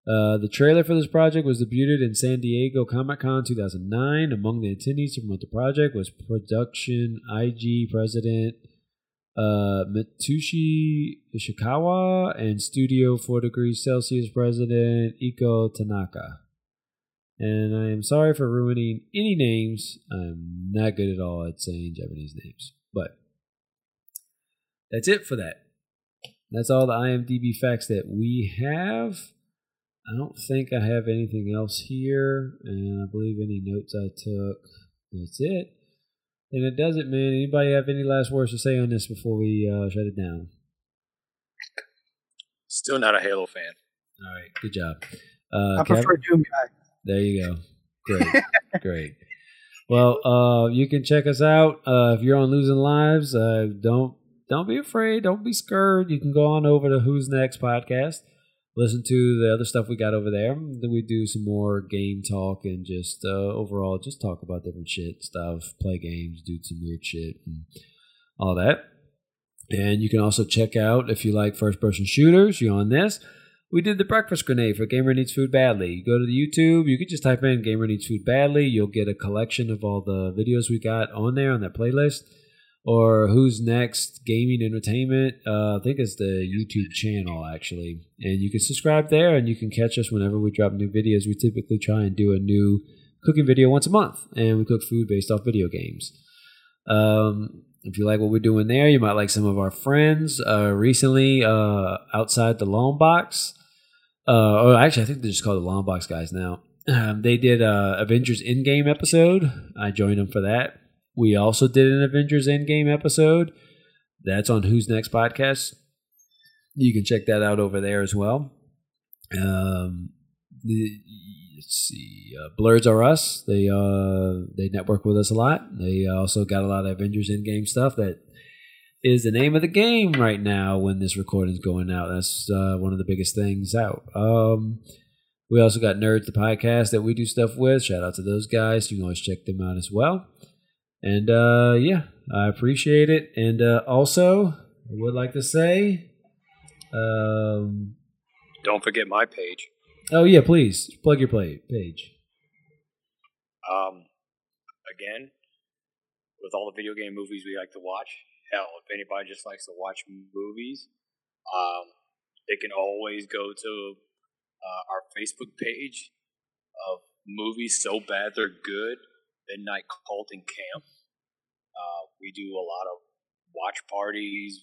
Speaker 1: Uh, the trailer for this project was debuted in San Diego Comic Con 2009. Among the attendees to promote the project was production IG president uh, Mitsushi Ishikawa and Studio 4 Degrees Celsius president Iko Tanaka. And I am sorry for ruining any names. I'm not good at all at saying Japanese names. But that's it for that. That's all the IMDb facts that we have. I don't think I have anything else here, and I believe any notes I took. That's it. And it does it, man. Anybody have any last words to say on this before we uh, shut it down?
Speaker 7: Still not a Halo fan.
Speaker 1: All right, good job. Uh,
Speaker 8: I prefer Doom Guy.
Speaker 1: There you go. Great, *laughs* great. Well, uh, you can check us out uh, if you're on Losing Lives. Uh, don't don't be afraid. Don't be scared. You can go on over to Who's Next podcast. Listen to the other stuff we got over there. Then we do some more game talk and just uh, overall just talk about different shit stuff, play games, do some weird shit, and all that. And you can also check out if you like first person shooters. You're on this. We did the breakfast grenade for Gamer Needs Food Badly. You go to the YouTube, you can just type in Gamer Needs Food Badly. You'll get a collection of all the videos we got on there on that playlist or Who's Next Gaming Entertainment. Uh, I think it's the YouTube channel actually, and you can subscribe there, and you can catch us whenever we drop new videos. We typically try and do a new cooking video once a month, and we cook food based off video games. Um, if you like what we're doing there, you might like some of our friends. Uh, recently, uh, outside the Long Box, uh, or actually, I think they're just called the Long Box guys now. Um, they did a Avengers Endgame episode. I joined them for that. We also did an Avengers Endgame episode. That's on Who's Next podcast. You can check that out over there as well. Um, the, let's see, uh, Blurs Are Us. They uh they network with us a lot. They also got a lot of Avengers Endgame stuff that is the name of the game right now when this recording's going out. That's uh, one of the biggest things out. Um, we also got Nerds the podcast that we do stuff with. Shout out to those guys. You can always check them out as well. And uh, yeah, I appreciate it. And uh, also, I would like to say, um,
Speaker 7: Don't forget my page.
Speaker 1: oh yeah, please plug your play page.
Speaker 7: Um, again, with all the video game movies we like to watch, hell, if anybody just likes to watch movies, um, they can always go to uh, our Facebook page of movies so bad they're good. Midnight Cult and Camp. Uh, we do a lot of watch parties.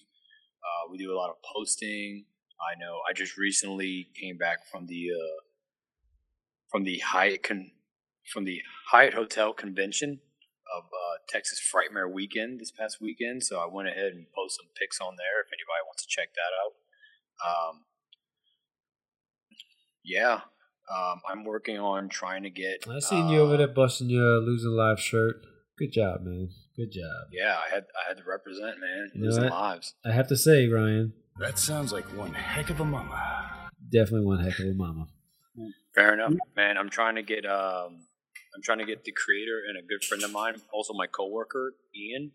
Speaker 7: Uh, we do a lot of posting. I know. I just recently came back from the uh, from the Hyatt con- from the Hyatt Hotel convention of uh, Texas Frightmare Weekend this past weekend. So I went ahead and posted some pics on there if anybody wants to check that out. Um, yeah, um, I'm working on trying to get.
Speaker 1: I seen you over there busting your losing live shirt. Good job, man. Good job.
Speaker 7: Yeah, I had I had to represent, man.
Speaker 1: You know
Speaker 7: Losing
Speaker 1: what?
Speaker 7: lives.
Speaker 1: I have to say, Ryan,
Speaker 14: That sounds like one heck of a mama.
Speaker 1: definitely one heck of a mama.
Speaker 7: Fair enough, man. I'm trying to get um, I'm trying to get the creator and a good friend of mine, also my coworker Ian,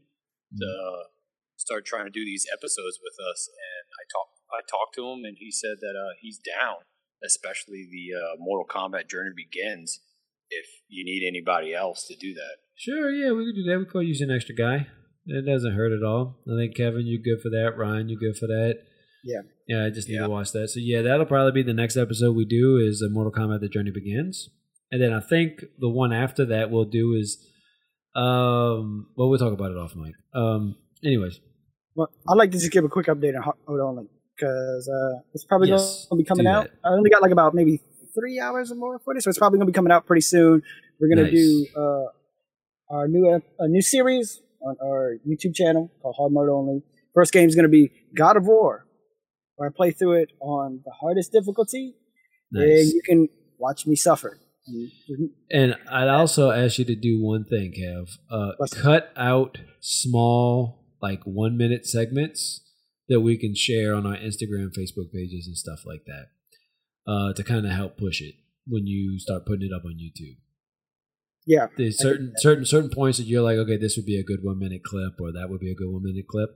Speaker 7: to start trying to do these episodes with us. And I talked I talked to him, and he said that uh, he's down, especially the uh, Mortal Kombat Journey Begins. If you need anybody else to do that,
Speaker 1: Sure, yeah, we could do that. We could use an extra guy. It doesn't hurt at all. I think Kevin, you're good for that. Ryan, you're good for that.
Speaker 8: Yeah.
Speaker 1: Yeah, I just need to watch that. So yeah, that'll probably be the next episode we do is uh, Mortal Kombat: The Journey Begins, and then I think the one after that we'll do is, um, well, we'll talk about it off mic. Um, anyways,
Speaker 8: Well, I'd like to just give a quick update on Hold Only because uh, it's probably
Speaker 1: Yes,
Speaker 8: going to be coming out. I only got like about maybe three hours or more footage, so it's probably going to be coming out pretty soon. We're going to do uh, our new a new series on our YouTube channel called Hard Mode Only. First game is going to be God of War, where I play through it on the hardest difficulty, and
Speaker 1: Nice.
Speaker 8: you can watch me suffer. And-
Speaker 1: And I'd also ask you to do one thing, Kev. Uh, cut out small, like one minute segments that we can share on our Instagram, Facebook pages, and stuff like that uh, to kind of help push it when you start putting it up on YouTube.
Speaker 8: Yeah,
Speaker 1: There's certain certain certain points that you're like, okay, this would be a good one minute clip, or that would be a good one minute clip,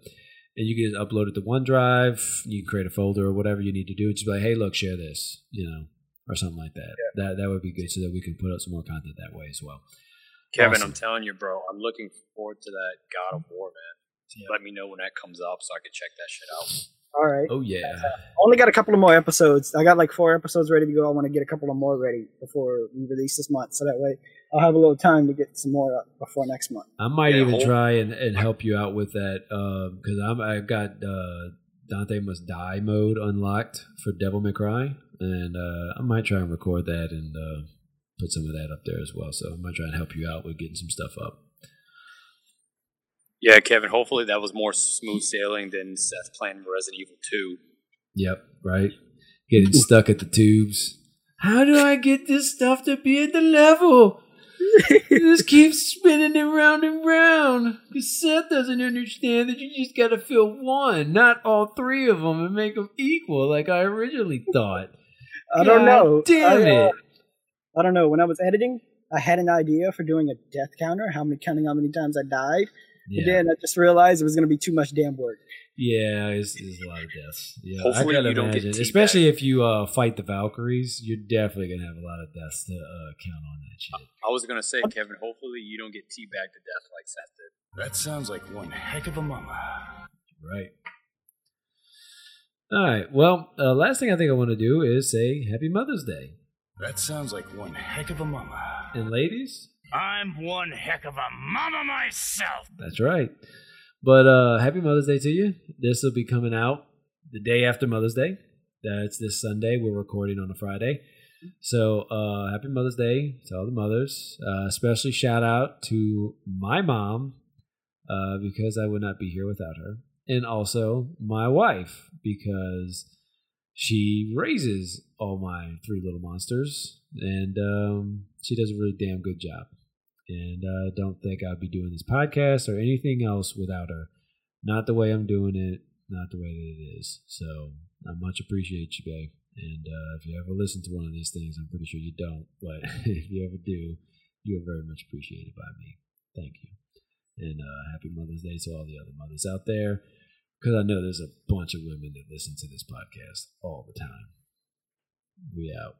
Speaker 1: and you can just upload it to OneDrive. You can create a folder or whatever you need to do. Just be like, hey, look, share this, you know, or something like that. That that would be good, so that we can put out some more content that way as well.
Speaker 7: Kevin,
Speaker 1: Awesome.
Speaker 7: I'm telling you, bro, I'm looking forward to that God of War, man. Let me know when that comes up so I can check that shit out.
Speaker 8: all right.
Speaker 1: Oh yeah.
Speaker 8: Only got a couple of more episodes. I got like four episodes ready to go. I want to get a couple of more ready before we release this month, so that way I'll have a little time to get some more up before next month.
Speaker 1: I might
Speaker 7: Yeah,
Speaker 1: even
Speaker 7: hold-
Speaker 1: try and, and help you out with that because I'm I got uh, Dante Must Die mode unlocked for Devil May Cry, and uh, I might try and record that and uh, put some of that up there as well. So I might try and help you out with getting some stuff up.
Speaker 7: Yeah, Kevin, hopefully that was more smooth sailing than Seth playing Resident Evil 2.
Speaker 1: Yep, right. Getting stuck at the tubes. How do I get this stuff to be at the level? It just keeps spinning it round and round. Because Seth doesn't understand that you just got to fill one, not all three of them, and make them equal like I originally thought.
Speaker 8: I don't know.
Speaker 1: Damn
Speaker 8: I, uh,
Speaker 1: it.
Speaker 8: I don't know. When I was editing, I had an idea for doing a death counter, how many counting how many times I died.
Speaker 1: Yeah.
Speaker 8: And then I just realized it was going to be too much damn work.
Speaker 1: Yeah, it's, it's a lot of deaths. Yeah,
Speaker 7: Hopefully
Speaker 1: I gotta
Speaker 7: you don't get
Speaker 1: imagine, especially if you uh, fight the Valkyries, you're definitely gonna have a lot of deaths to uh, count on that shit.
Speaker 7: I was going to say, Kevin, hopefully you don't get teabagged to death like Seth did.
Speaker 14: That sounds like one heck of a mama.
Speaker 1: Right. All right. Well, uh, last thing I think I want to do is say Happy Mother's Day,
Speaker 14: That sounds like one heck of a mama.
Speaker 1: and ladies,
Speaker 6: I'm one heck of a mama myself.
Speaker 1: That's right. But uh happy Mother's Day to you. This will be coming out the day after Mother's Day. That's this Sunday. We're recording on a Friday. So uh happy Mother's Day to all the mothers. Uh especially shout out to my mom, uh, because I would not be here without her. And also my wife, because she raises all my three little monsters and um, she does a really damn good job and I uh, don't think I'd be doing this podcast or anything else without her. Not the way I'm doing it, not the way that it is. So I much appreciate you, babe. And uh, if you ever listen to one of these things, I'm pretty sure you don't, but *laughs* if you ever do, you are very much appreciated by me. Thank you. And uh, happy Mother's Day to all the other mothers out there, because I know there's a bunch of women that listen to this podcast all the time. We out.